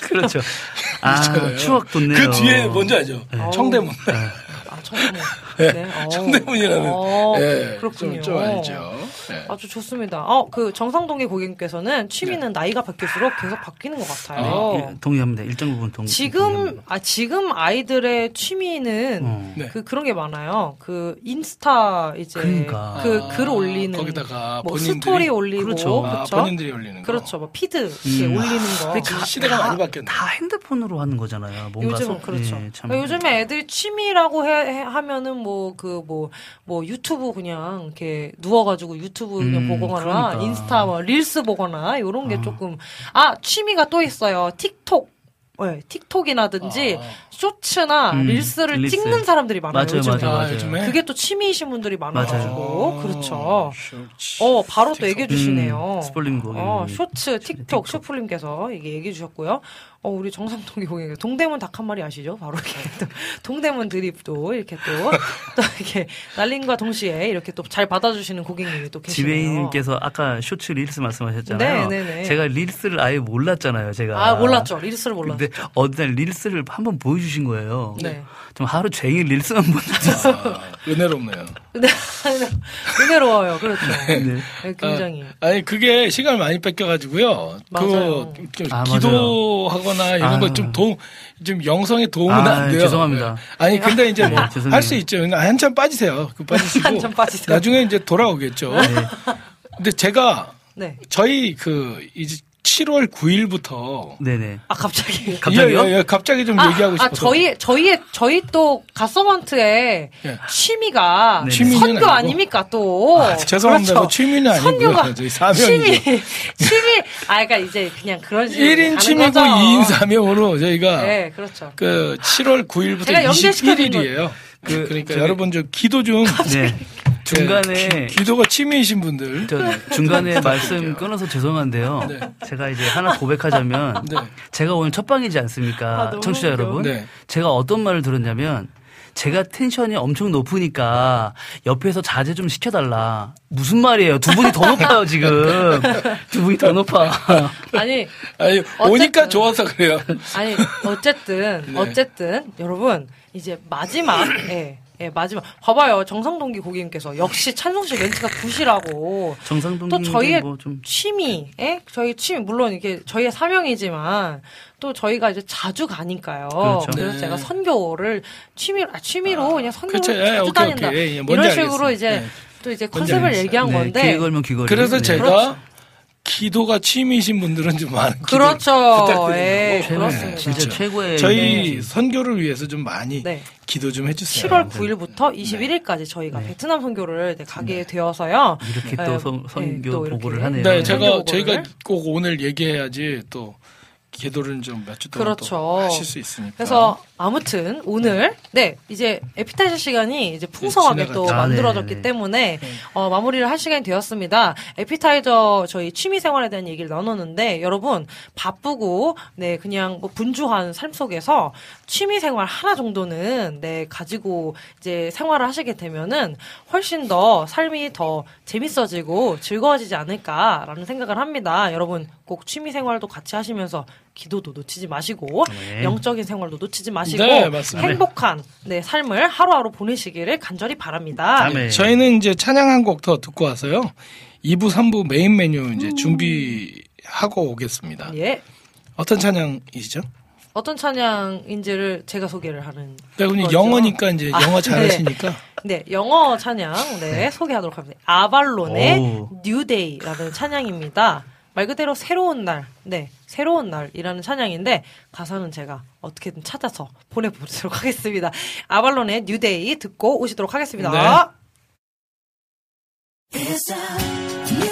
그렇죠. [LAUGHS] 아. 추억 돋네요. 그 뒤에 뭔지 알죠? 청대문. 아, 청대문. 네. 어. 청대문이라는. 어, 예, 그렇군요. 좀, 좀 알죠. 예. 아주 좋습니다. 어, 그 정상동기 고객님께서는 취미는 나이가 바뀔수록 계속 바뀌는 것 같아요. 네, 예, 동의합니다. 일정 부분 동. 지금 동의합니다. 아 지금 아이들의 취미는 어. 네. 그 그런 게 많아요. 그 인스타 이제 그러니까. 그 아, 글 올리는 거기다가 뭐 본인들이- 스토리 올리고 그렇죠. 아, 그렇죠. 본인들이 올리는 거. 그렇죠. 뭐 feed 이렇게 음. 올리는 거. 그 가- 시대가 다- 많이 바뀌었네. 다 핸드폰으로 하는 거잖아요. 뭔가 요즘은 소- 그렇죠. 예, 참. 그러니까 요즘에 애들이 취미라고 해, 해- 하면은 뭐 그 뭐 뭐 유튜브 그냥 이렇게 누워가지고 유 튜브 그냥 음, 보거나 그러니까. 인스타 뭐 릴스 보거나 이런 게 아. 조금 아 취미가 또 있어요. 틱톡. 네, 틱톡이라든지 아. 쇼츠나 음, 릴스를 릴스. 찍는 사람들이 많아요. 맞아요, 요즘에. 맞아요, 아, 맞아요. 요즘에? 그게 또 취미이신 분들이 많아가지고 아, 그렇죠. 쇼츠. 어 바로 또 틱톡. 얘기해 주시네요. 음, 스폴링. 어 쇼츠 틱톡 틱톡. 슈플님께서 이게 얘기해 주셨고요. 어 우리 정상동기 고객님 동대문 닭 한 마리 아시죠? 바로 이렇게 또 동대문 드립도 이렇게 또 [LAUGHS] 또 이렇게 날림과 동시에 이렇게 또 잘 받아주시는 고객님이 또 계시네요. 지배인님께서 아까 쇼츠 릴스 말씀하셨잖아요. 네, 네, 네. 제가 릴스를 아예 몰랐잖아요. 제가. 아 몰랐죠 릴스를 몰랐죠. 근데 어느 날 릴스를 한번 보여주신 거예요. 네. 좀 하루 종일 릴스만 보는 아, 은혜롭네요. 근데 은혜로워요. 그렇죠. [LAUGHS] 네. 네, 굉장히. 아니 그게 시간을 많이 뺏겨가지고요. 맞아요. 그좀 아, 기도하 거나 이런 아. 거좀 도움, 좀 영성에 도움은 아, 안 돼요. 죄송합니다. 네. 아니 근데 이제 뭐 네, 죄송해요. 할수 있죠. 그러니까 한참 빠지세요. 그 빠지시고 [LAUGHS] 한참 빠지세요. 나중에 이제 돌아오겠죠. 근데 제가 네. 저희 그 이제 7월 9일부터 네네. 아 갑자기. 갑자기요? 예, 예, 예, 갑자기 좀 아, 얘기하고 싶어서 아, 저희, 저희, 저희 또, 갓서번트의 예. 취미가 선교. 아닙니까, 또. 아, 죄송합니다. 그렇죠. 그 취미는 선교가 아니고요. [LAUGHS] 저희 사명이죠. 취미, 취미, 아, 그러니까 이제 그냥 그런 식으로. 1인 가는 취미고 거죠. 2인 사명으로 저희가 네, 그렇죠. 그 7월 9일부터 제가 연결시켜드린 21일이에요. 그, 그, 러니까 여러분 좀 기도 좀 네. 중간에 예, 기, 도가 취미이신 분들 저 중간에 말씀 끊어서 죄송한데요. 네. 제가 이제 하나 고백하자면 네. 제가 오늘 첫 방이지 않습니까? 아, 청취자. 여러분. 네. 제가 어떤 말을 들었냐면 제가 텐션이 엄청 높으니까 옆에서 자제 좀 시켜달라. 무슨 말이에요? 두 분이 더 높아요 지금. 두 분이 더 높아. 아니, 아니 어쨌든. 오니까 좋아서 그래요. 아니, 어쨌든, 네. 어쨌든, 여러분, 이제 마지막, 예, 예, 마지막. 봐봐요. 정상동기 고객님께서 역시 찬송씨 멘트가 굿이라고. 정상동 또 저희의 뭐 좀 취미, 예? 저희 취미, 물론 이게 저희의 사명이지만, 또 저희가 이제 자주 가니까요. 그렇죠. 래서 네. 제가 선교를 취미, 아, 취미로 그냥 선교를 그렇죠. 예, 자주 오케이, 다닌다. 오케이. 예, 이런 식으로 알겠어요. 이제 예. 또 이제 컨셉을. 얘기한 네, 건데. 귀에 걸면 귀걸이. 그래서 네. 제가 그렇죠. 기도가 취미이신 분들은 좀 많은 그렇죠. 예, 최고, 그렇습니다. 진짜 그렇죠. 최고의 저희 네. 선교를 위해서 좀 많이 네. 기도 좀 해주세요. 7월 9일부터 21일까지 저희가 네. 베트남 선교를 가게 되어서요. 이렇게 네, 또 선, 네, 선교 또 이렇게. 보고를 하네요. 네, 네, 제가 저희가. 꼭 오늘 얘기해야지 또 기도를 좀 몇 주 동안 그렇죠. 또 하실 수 있으니까. 그래서 아무튼 오늘 네 이제 에피타이저 시간이 이제 풍성하게 네, 또. 아, 만들어졌기 네, 네. 때문에 어, 마무리를 할 시간이 되었습니다. 에피타이저 저희 취미 생활에 대한 얘기를 나눴는데 여러분 바쁘고 네 그냥 뭐 분주한 삶 속에서 취미 생활 하나 정도는 네 가지고 이제 생활을 하시게 되면은 훨씬 더 삶이 더 재밌어지고 즐거워지지 않을까라는 생각을 합니다. 여러분 꼭 취미 생활도 같이 하시면서 기도도 놓치지 마시고 네. 영적인 생활도 놓치지 마시고 네, 맞습니다. 행복한 네, 삶을 하루하루 보내시기를 간절히 바랍니다. 네. 저희는 이제 찬양 한 곡 더 듣고 와서요. 2부, 3부 메인 메뉴 이제 준비하고 오겠습니다. 음. 예. 어떤 찬양이시죠? 어떤 찬양인지를 제가 소개를 하는 네, 거죠. 영어니까 이제 아, 영어 네. 잘하시니까. 네, 영어 찬양 네, 소개하도록 합니다. 아발론의 오. New Day라는 찬양입니다. 말 그대로 새로운 날, 네, 새로운 날이라는 찬양인데 가사는 제가 어떻게든 찾아서 보내보도록 하겠습니다. 아발론의 뉴데이 듣고 오시도록 하겠습니다. 네.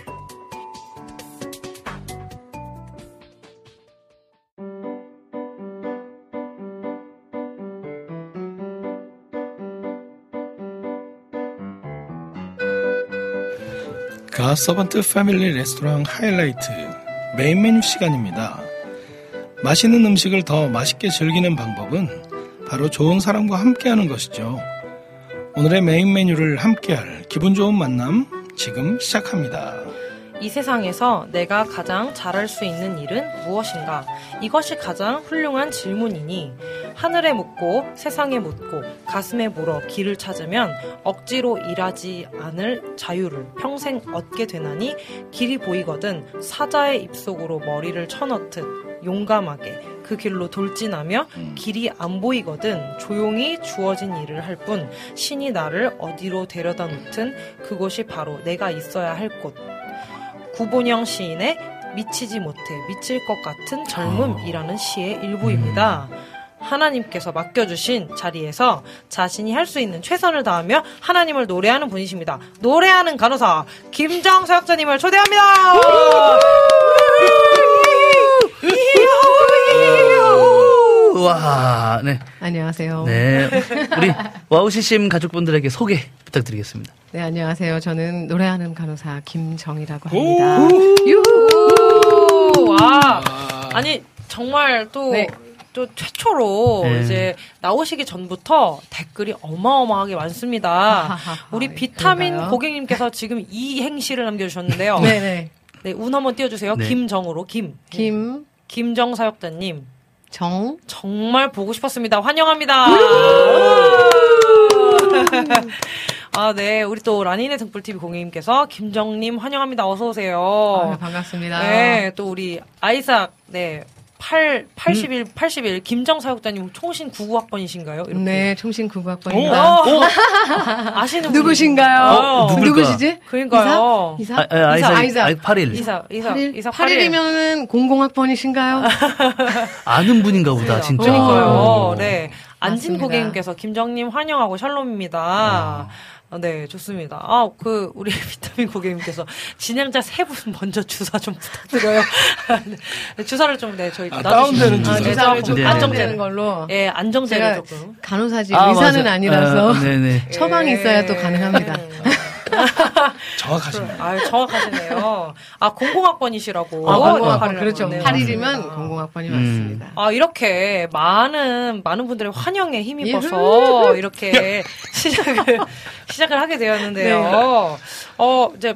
갓서번트 패밀리 레스토랑 하이라이트 메인 메뉴 시간입니다. 맛있는 음식을 더 맛있게 즐기는 방법은 바로 좋은 사람과 함께하는 것이죠. 오늘의 메인 메뉴를 함께할 기분 좋은 만남 지금 시작합니다. 이 세상에서 내가 가장 잘할 수 있는 일은 무엇인가? 이것이 가장 훌륭한 질문이니 하늘에 묻고 세상에 묻고 가슴에 물어 길을 찾으면 억지로 일하지 않을 자유를 평생 얻게 되나니 길이 보이거든 사자의 입속으로 머리를 쳐넣듯 용감하게 그 길로 돌진하며 길이 안 보이거든 조용히 주어진 일을 할 뿐 신이 나를 어디로 데려다 놓든 그곳이 바로 내가 있어야 할 곳. 구본영 시인의 미치지 못해 미칠 것 같은 젊음이라는 시의 일부입니다. 하나님께서 맡겨주신 자리에서 자신이 할 수 있는 최선을 다하며 하나님을 노래하는 분이십니다. 노래하는 간호사 김정 사역자님을 초대합니다. 와, 네. 안녕하세요. 네. 우리 와우씨심 가족분들에게 소개 부탁드리겠습니다. 네, 안녕하세요. 저는 노래하는 간호사 김정이라고 오! 합니다. 유후! 와, 아니 정말 또. 네. 또 최초로 네. 이제 나오시기 전부터 댓글이 어마어마하게 많습니다. 우리 비타민 그런가요? 고객님께서 지금 이 행시를 남겨주셨는데요. [LAUGHS] 네네. 네, 운 한번 띄워주세요. 네. 김정으로 김. 김정 김정 사역자님. 정말 보고 싶었습니다. 환영합니다. [LAUGHS] 아, 네. 우리 또 라니네 등불TV 공익님께서 김정님 환영합니다. 어서오세요. 반갑습니다. 네, 또 우리 아이삭, 네. 8, 81, 81, 김정 사역자님 총신 99학번이신가요? 이렇게. 네, 총신 어, 구구학번입니다. [LAUGHS] 아시는 누구신가요? 어? 누구시지? 그러니까요. 이사? 아, 아, 아이삭, 아이삭. 아이삭 8일. 이사, 이사, 팔일? 이사 팔일이면은 공공학번이신가요? [LAUGHS] 아는 분인가 보다, 진짜. 그러니까요. 오. 네. 안진 맞습니다. 고객님께서 김정님 환영하고 샬롬입니다. 어, 네, 좋습니다. 아, 그, 우리 [LAUGHS] 비타민 고객님께서 진행자 세 분 먼저 주사 좀 부탁드려요. [LAUGHS] 네, 주사를 좀, 네, 저희 아, 다운되는 아, 주사. 네, 주사를 좀 네. 안정되는 걸로. 예, 안정제를 제가 조금. 간호사지 아, 의사는 맞아. 아니라서 아, 네네. [LAUGHS] 처방이 있어야 또 가능합니다. [LAUGHS] 정확하십니다. 아, 정확하시네요. 아, 공공학번이시라고. 아, 네, 공공학번 그렇죠. 네, 8일이면 맞습니다. 공공학번이 음. 맞습니다. 아, 이렇게 많은, 많은 분들의 환영에 힘입어서 이렇게 [LAUGHS] 시작을, 시작을 하게 되었는데요. 어, 이제,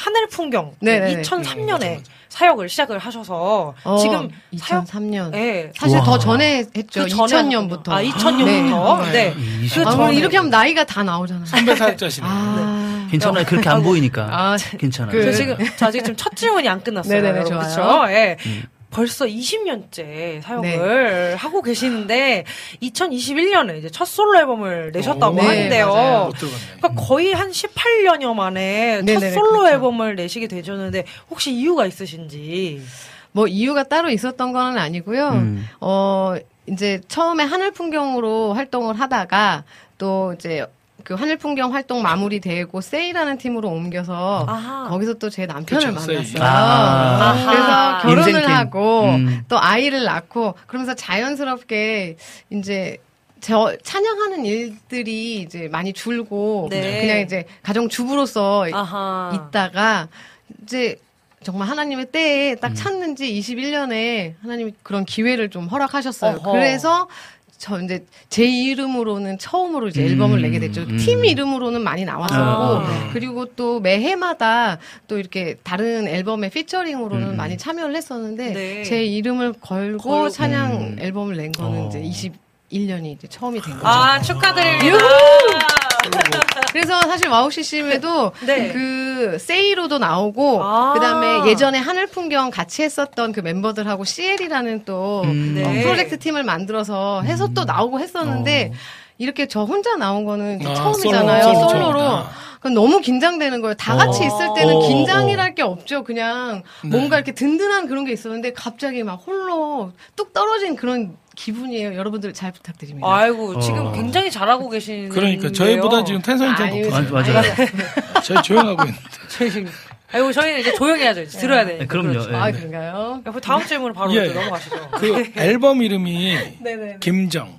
하늘 풍경. 네네네. 2003년에 사역을 시작을 하셔서 어, 지금 사역, 2003년. 예. 사실 우와. 더 전에 했죠. 그 전에 2000년부터. 아, 2000년부터. 네. 아, 그 오늘 전에. 이렇게 하면 나이가 다 나오잖아요. 선배 사역자시네. 아, 괜찮아요. 그렇게 안 보이니까. 아, 괜찮아요. 그- 저 지금, 저 아직 지금 첫 질문이 안 끝났어요. 네네네. 그쵸? 예. 음. 벌써 20년째 사역을 하고 계시는데 2021년에 이제 첫 솔로 앨범을 내셨다고 네, 하는데요. 그러니까 거의 한 18년여 만에 첫 네네네, 솔로 그렇죠. 앨범을 내시게 되셨는데 혹시 이유가 있으신지? 뭐 이유가 따로 있었던 건 아니고요. 음. 어, 이제 처음에 하늘 풍경으로 활동을 하다가 또 이제 그 하늘 풍경 활동 마무리되고 세이라는 팀으로 옮겨서 아하. 거기서 또 제 남편을 그쵸. 만났어요. 아. 그래서 결혼을 인생팀. 하고 음. 또 아이를 낳고 그러면서 자연스럽게 이제 저 찬양하는 일들이 이제 많이 줄고 네. 그냥 이제 가정 주부로서 아하. 있다가 이제 정말 하나님의 때에 음. 딱 찾는 지 21년에 하나님이 그런 기회를 좀 허락하셨어요. 어허. 그래서 저 이제 제 이름으로는 처음으로 이제 음. 앨범을 내게 됐죠. 음. 팀 이름으로는 많이 나왔었고 아, 네. 그리고 또 매해마다 또 이렇게 다른 앨범의 피처링으로는 음. 많이 참여를 했었는데 네. 제 이름을 걸고 걸고. 찬양 음. 앨범을 낸 거는 어. 이제 21년이 이제 처음이 된 거죠. 아, 축하드립니다. 그래서 사실 와우 CCM에도 [LAUGHS] 네. 그 세이로도 나오고 아. 그다음에 예전에 하늘 풍경 같이 했었던 그 멤버들하고 CL이라는 또 음. 네. 어, 프로젝트 팀을 만들어서 해서 또 나오고 했었는데 어. 이렇게 저 혼자 나온 거는 아, 처음이잖아요. 솔로, 솔로 솔로로. 처음이다. 그건 너무 긴장되는 거예요. 다 같이 어. 있을 때는 어, 긴장이랄 게 없죠. 그냥 네. 뭔가 이렇게 든든한 그런 게 있었는데 갑자기 막 홀로 뚝 떨어진 그런 기분이에요. 여러분들 잘 부탁드립니다. 아이고, 어. 지금 굉장히 잘하고 계시는. 그러니까 저희보다 지금 텐션이 높으세요. 맞- 맞아요. 저희 [LAUGHS] 조용하고 있는데. [LAUGHS] 저희 지금. 아이고, 저희는 이제 조용히 해야죠. 이제 들어야 되니까. 네, 그럼요. 그렇죠. 예. 아, 그런가요? 야, 다음 질문 바로 예. 넘어가시죠. 그 [LAUGHS] 앨범 이름이. 김정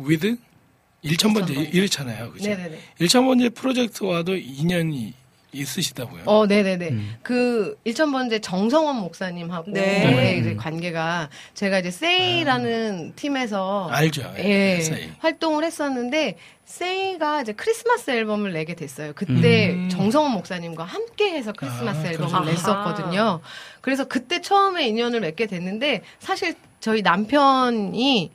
with 1,000번째 이렇잖아요. 그죠? 네네네. 1,000번째 프로젝트와도 인연이 있으시다고요. 어, 네네네. 음. 그 1,000번째 정성원 목사님하고 네. 의 이제 관계가 제가 이제 세이라는 팀에서 알죠. 예, 세이. 활동을 했었는데 세이가 이제 크리스마스 앨범을 내게 됐어요. 그때 음. 정성원 목사님과 함께 해서 크리스마스 아, 앨범을 그러시구나. 냈었거든요. 그래서 그때 처음에 인연을 맺게 됐는데 사실 저희 남편이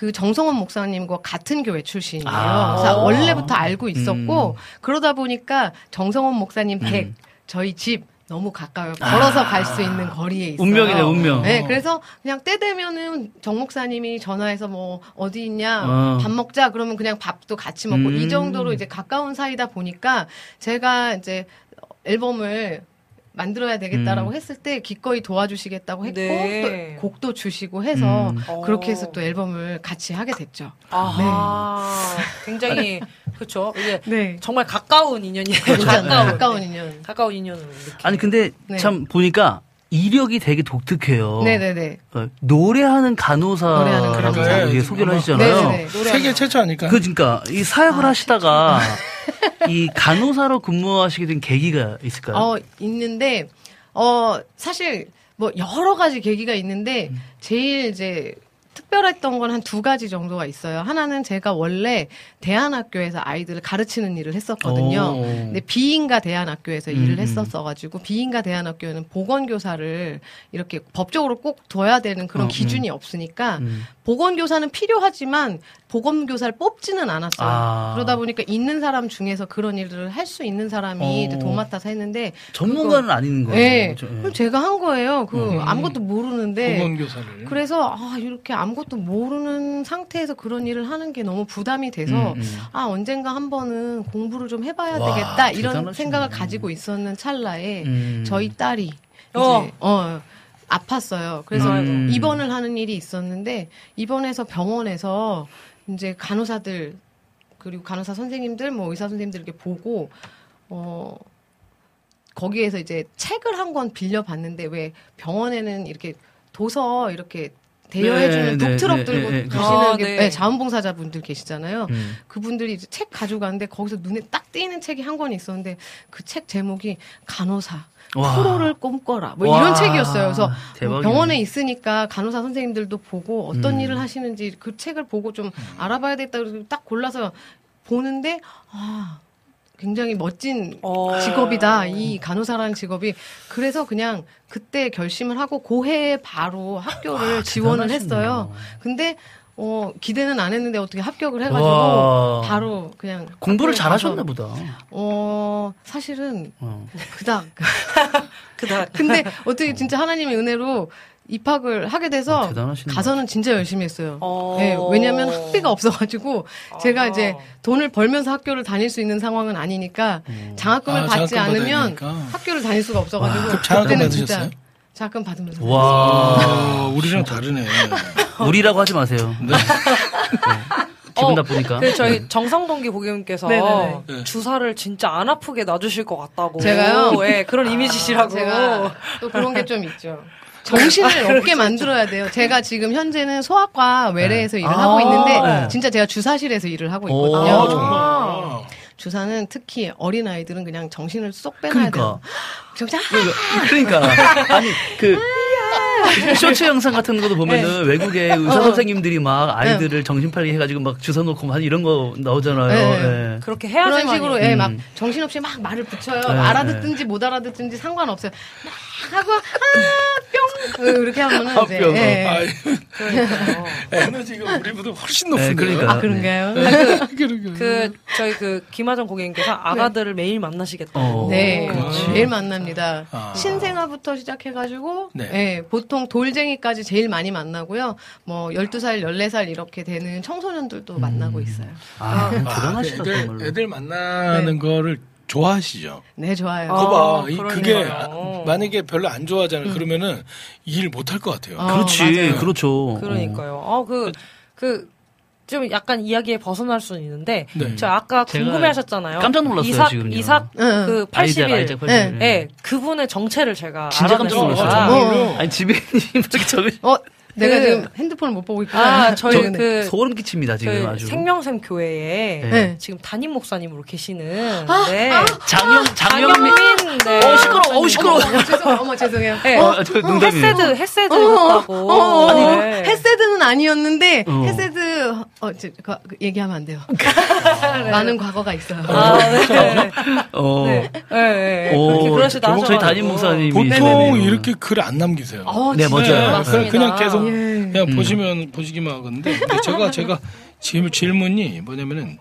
그 정성원 목사님과 같은 교회 출신이에요. 아. 그래서 원래부터 알고 있었고 음. 그러다 보니까 정성원 목사님 댁 음. 저희 집 너무 가까워요. 걸어서 갈수 있는 거리에 있어요. 운명이네, 운명. 네, 그래서 그냥 때 되면은 정 목사님이 전화해서 뭐 어디 있냐, 어. 밥 먹자 그러면 그냥 밥도 같이 먹고 음. 이 정도로 이제 가까운 사이다 보니까 제가 이제 앨범을 만들어야 되겠다라고 음. 했을 때 기꺼이 도와주시겠다고 했고 네. 또 곡도 주시고 해서 음. 그렇게 해서 또 앨범을 같이 하게 됐죠. 아하. 굉장히 [LAUGHS] 그렇죠. 이게 네. 정말 가까운 인연이에요. 가까운, [LAUGHS] 가까운 가까운 인연. 가까운 느끼. 아니 근데 네. 참 보니까 이력이 되게 독특해요. 네네네. 어, 노래하는 간호사라고 간호사. 이게 소개를 아마 하시잖아요. 네네네. 세계 최초 아닐까? 그 그러니까 이 사역을 하시다가 이 간호사로 근무하시게 된 계기가 있을까요? 어, 있는데, 어, 사실, 뭐, 여러 가지 계기가 있는데, 제일 이제, 특별했던 건 한 두 가지 정도가 있어요. 하나는 제가 원래 대안학교에서 아이들을 가르치는 일을 했었거든요. 오. 근데 비인가 대안학교에서 음, 일을 음. 했었어가지고 비인가 대안학교는 보건교사를 이렇게 법적으로 꼭 둬야 되는 그런 어, 기준이 없으니까 음. 보건교사는 필요하지만 보건교사를 뽑지는 않았어요. 아. 그러다 보니까 있는 사람 중에서 그런 일을 할 수 있는 사람이 어. 도맡아서 했는데 전문가는 아닌 거예요. 네. 그죠? 예. 그럼 제가 한 거예요. 그 음. 아무것도 모르는데 보건교사를. 그래서 아 이렇게 아무것도 모르는 상태에서 그런 일을 하는 게 너무 부담이 돼서 음, 음. 아 언젠가 한 번은 공부를 좀 해봐야 와, 되겠다 이런 대단하시네. 생각을 가지고 있었는 찰나에 음. 저희 딸이 어. 이제 어 아팠어요. 그래서 음. 입원을 하는 일이 있었는데 입원해서 병원에서 이제 간호사들 그리고 간호사 선생님들 뭐 의사 선생님들 이렇게 보고 어 거기에서 이제 책을 한 권 빌려 봤는데 왜 병원에는 이렇게 도서 이렇게 대여해주는 네, 네, 북트럭 네, 들고 네, 네. 가시는 아, 게 네. 네, 자원봉사자분들 계시잖아요. 음. 그분들이 이제 책 가져가는데 거기서 눈에 딱 띄는 책이 한 권 있었는데 그 책 제목이 간호사 와. 프로를 꿈꿔라 뭐 와, 이런 책이었어요. 그래서 대박이네. 병원에 있으니까 간호사 선생님들도 보고 어떤 음. 일을 하시는지 그 책을 보고 좀 알아봐야 되겠다 그래서 딱 골라서 보는데 아 굉장히 멋진 어. 직업이다 이 간호사라는 직업이 그래서 그냥 그때 결심을 하고 고해에 바로 학교를 와, 지원을 대단하시네요. 했어요. 근데 어 기대는 안 했는데 어떻게 합격을 해가지고 와. 바로 그냥 공부를 잘하셨나 보다. 어 사실은 어. 그닥 [LAUGHS] 그다 근데 어떻게 진짜 하나님의 은혜로 입학을 하게 돼서 아. 가서는 진짜 열심히 했어요. 어. 네, 왜냐면 학비가 없어가지고 제가 아. 이제 돈을 벌면서 학교를 다닐 수 있는 상황은 아니니까 장학금을 아, 받지 장학금 않으면 받아야 되니까. 학교를 다닐 수가 없어가지고 그럼 장학금 그때는 진짜 받으셨어요? 장학금 받으면서 와. 아, 우리랑 다르네. [LAUGHS] 우리라고 하지 마세요. 네. 기분 어, 나쁘니까. 그 저희 정성동기 고객님께서 네네네. 네. 주사를 진짜 안 아프게 놔주실 것 같다고. 제가요? 예, 그런 이미지시라고. 제가 또 그런 게 좀 있죠. [LAUGHS] 정신을 없게 만들어야 돼요. 제가 지금 현재는 소아과 외래에서 일을 아, 하고 있는데 네. 진짜 제가 주사실에서 일을 하고 오. 있거든요. 아. 주사는 특히 어린 아이들은 그냥 정신을 쏙 빼놔야 그러니까. [GASPS] 돼요. 정말 그러니까 [LAUGHS] 아니 그 쇼츠 영상 같은 것도 보면은 네. 외국의 의사 어. 선생님들이 막 아이들을 정신팔이 해가지고 막 주사 놓고 막 이런 거 나오잖아요. 네. 예. 그렇게 해야지만. 그런 식으로 예, 막 음. 정신없이 막 말을 붙여요. 네, 알아듣든지 못 알아듣든지 상관없어요. 막 하고 아뿅 이렇게 하면은 아, 이제 뿅. 예. 아, 그러니까요. 에너지가 우리보다 훨씬 네, 높은데요. 그러니까. 아 그런가요? 그러게요. 그 저희 그 김하정 고객님께서 아가들을 매일 만나시겠다고. 어. 네, 그렇지. 매일 만납니다. 아. 신생아부터 시작해가지고, 네. 예, 보통 돌쟁이까지 제일 많이 만나고요. 뭐, 12살, 14살 이렇게 되는 청소년들도 만나고 있어요. 아, 아, 대단하시다 애들. 애들 만나는 거를 좋아하시죠? 네, 좋아요. 아, 거봐. 이- 그게. 아- 만약에 별로 안 좋아하잖아요. 그러면은 일 못할 것 같아요. 어, 그렇지, 맞아요. 그렇죠. 그러니까요. 어, 그, 그, 좀 약간 이야기에 벗어날 수는 있는데, 네. 저 아까 제가 궁금해 하셨잖아요. 깜짝 놀랐어요, 이삭, 지금요. 이삭, 응. 그 아이작, 80일. 아이작 80일. 네. 예, 그분의 정체를 제가 진짜 깜짝. 놀랐어요. 어. 아니 집에 이렇게 적으 어, 내가 그- 지금 핸드폰을 못 보고 있구나. 아, 저희 네. 그 소름 끼칩니다 지금 그 아주. 생명샘 교회에 네. 지금 담임 목사님으로 계시는 아, 네. 장영 장영민. 장영민 네. 어 시끄러. 어 시끄러. 어머, 죄송, 어머 죄송해요. 네. 어, 저 농담이에요. 헤세드 헤세드 어, 했다고. 어, 어, 네. 헤세드는 아니었는데 어. 헤세드 어, 저, 그, 그 얘기하면 안 돼요. [LAUGHS] 많은 과거가 있어요. 아, 네. 어. 네. 네. 네. 어, 그렇게 그러시다 저희. 담임 목사님이 보통. 이렇게 글 안 남기세요. 어, 네, 진짜요? 맞아요. 네. 그냥 계속 예. 그냥 음. 보시면 보시기만 하건데 근데 제가 제가 질, 질문이 뭐냐면은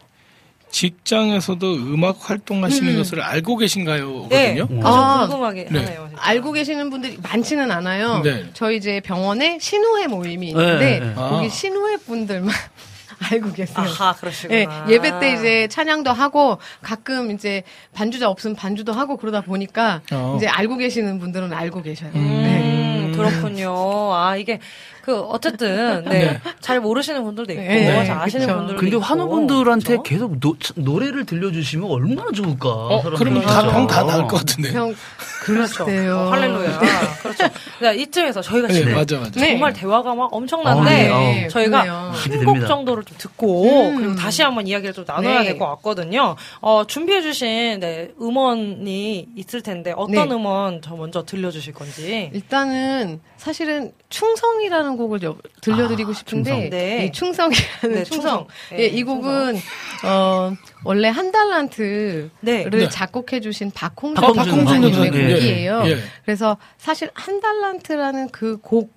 직장에서도 음악 활동하시는 것을 알고 계신가요? 네. 거든요. 아. 좀 궁금하게 네. 하네요. 진짜. 알고 계시는 분들이 많지는 않아요. 네. 저희 이제 병원에 신우회 모임이 있는데 네, 네. 거기 아. 신우회 분들만 [LAUGHS] 알고 계세요. 아하, 그러시구나. 예, 예배 때 이제 찬양도 하고 가끔 이제 반주자 없으면 반주도 하고 그러다 보니까 어. 이제 알고 계시는 분들은 알고 계셔요. 네. 음, 그렇군요. 아, 이게, 그, 어쨌든, 네. 잘 모르시는 분들도 있고, 네, 잘 아시는 그쵸. 분들도 근데 있고. 환우분들한테 그렇죠? 계속 노, 노래를 들려주시면 얼마나 좋을까. 어. 그러면 진짜. 다병다 나을 것 같은데. 형 그렇죠. 어, 할렐루야. 그렇죠. 네, 이쯤에서 저희가 네, 지금 맞아 맞아. 네. 정말 대화가 막 아, 엄청난데 네. 저희가 그러네요. 한 곡. 정도를 좀 듣고 음. 그리고 다시 한번 이야기를 좀 나눠야 네. 될것 같거든요. 어, 준비해주신 네, 음원이 있을 텐데 어떤 네. 음원 저 먼저 들려주실 건지. 일단은 사실은 충성이라는 곡을 여- 들려드리고 아, 싶은데 충성. 네. 이 충성이라는 네, 충성. 충성. 네, 예, 이 곡은 어 원래 한 달란트를 네. 네. 작곡해 주신 박홍준 박홍준 박홍준님의 박홍준, 예, 곡이에요. 예. 그래서 사실 한 달란트라는 그곡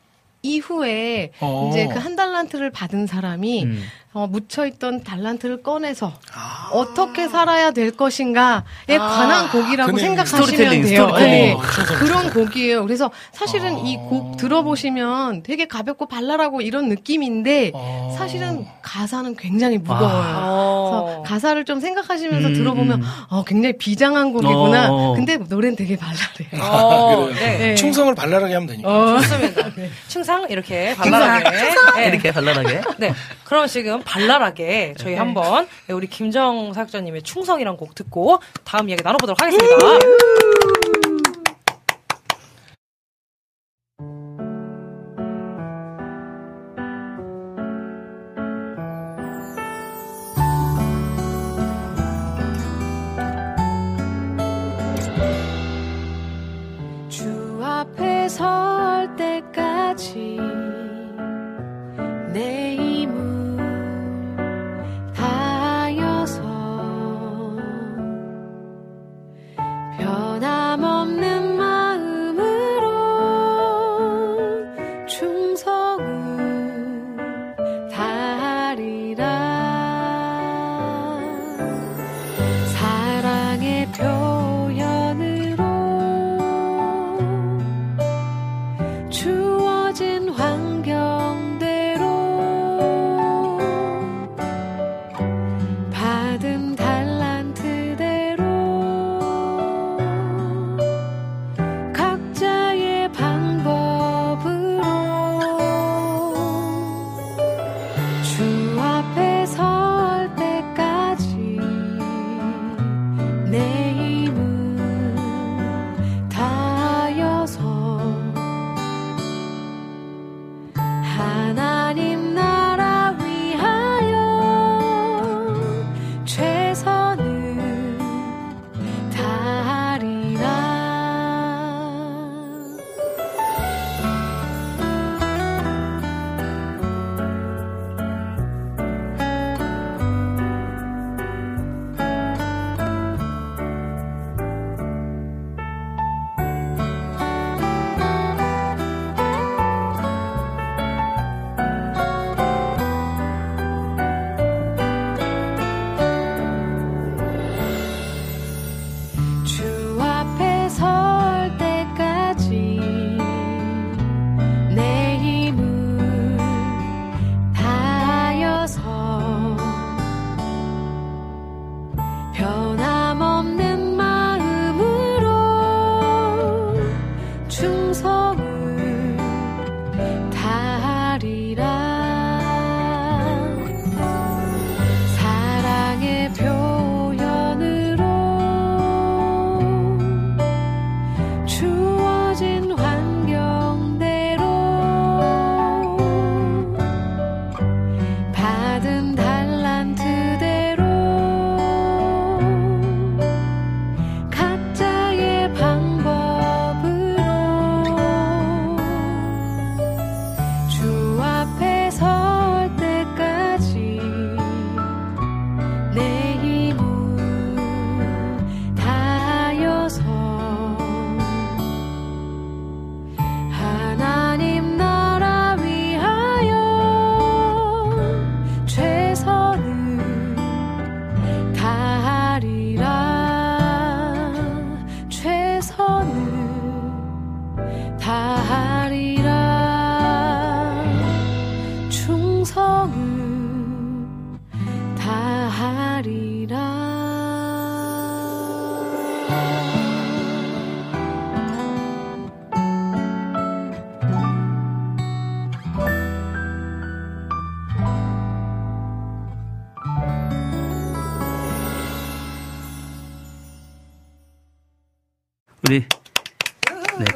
이후에 어. 이제 그 한 달란트를 받은 사람이 음. 어, 묻혀있던 달란트를 꺼내서 아. 어떻게 살아야 될 것인가에 관한 곡이라고. 생각하시면 스토리텔링, 돼요. 스토리텔링. 네. 어, 충성. 그런 곡이에요. 그래서 사실은 이 아. 곡 들어보시면 되게 가볍고 발랄하고 이런 느낌인데 어. 사실은 가사는 굉장히 무거워요. 어. 그래서 가사를 좀 생각하시면서 음, 들어보면 음. 어, 굉장히 비장한 곡이구나. 어. 근데 노래는 되게 발랄해요. 어. 네. 네. 충성을 발랄하게 하면 되니까. 어. 좋습니다. 충상 이렇게 발랄하게. 네. 이렇게 발랄하게. 네. 그럼 지금 발랄하게 저희 네. 한번 우리 김정 사역자님의 충성이란 곡 듣고 다음 이야기 나눠보도록 하겠습니다.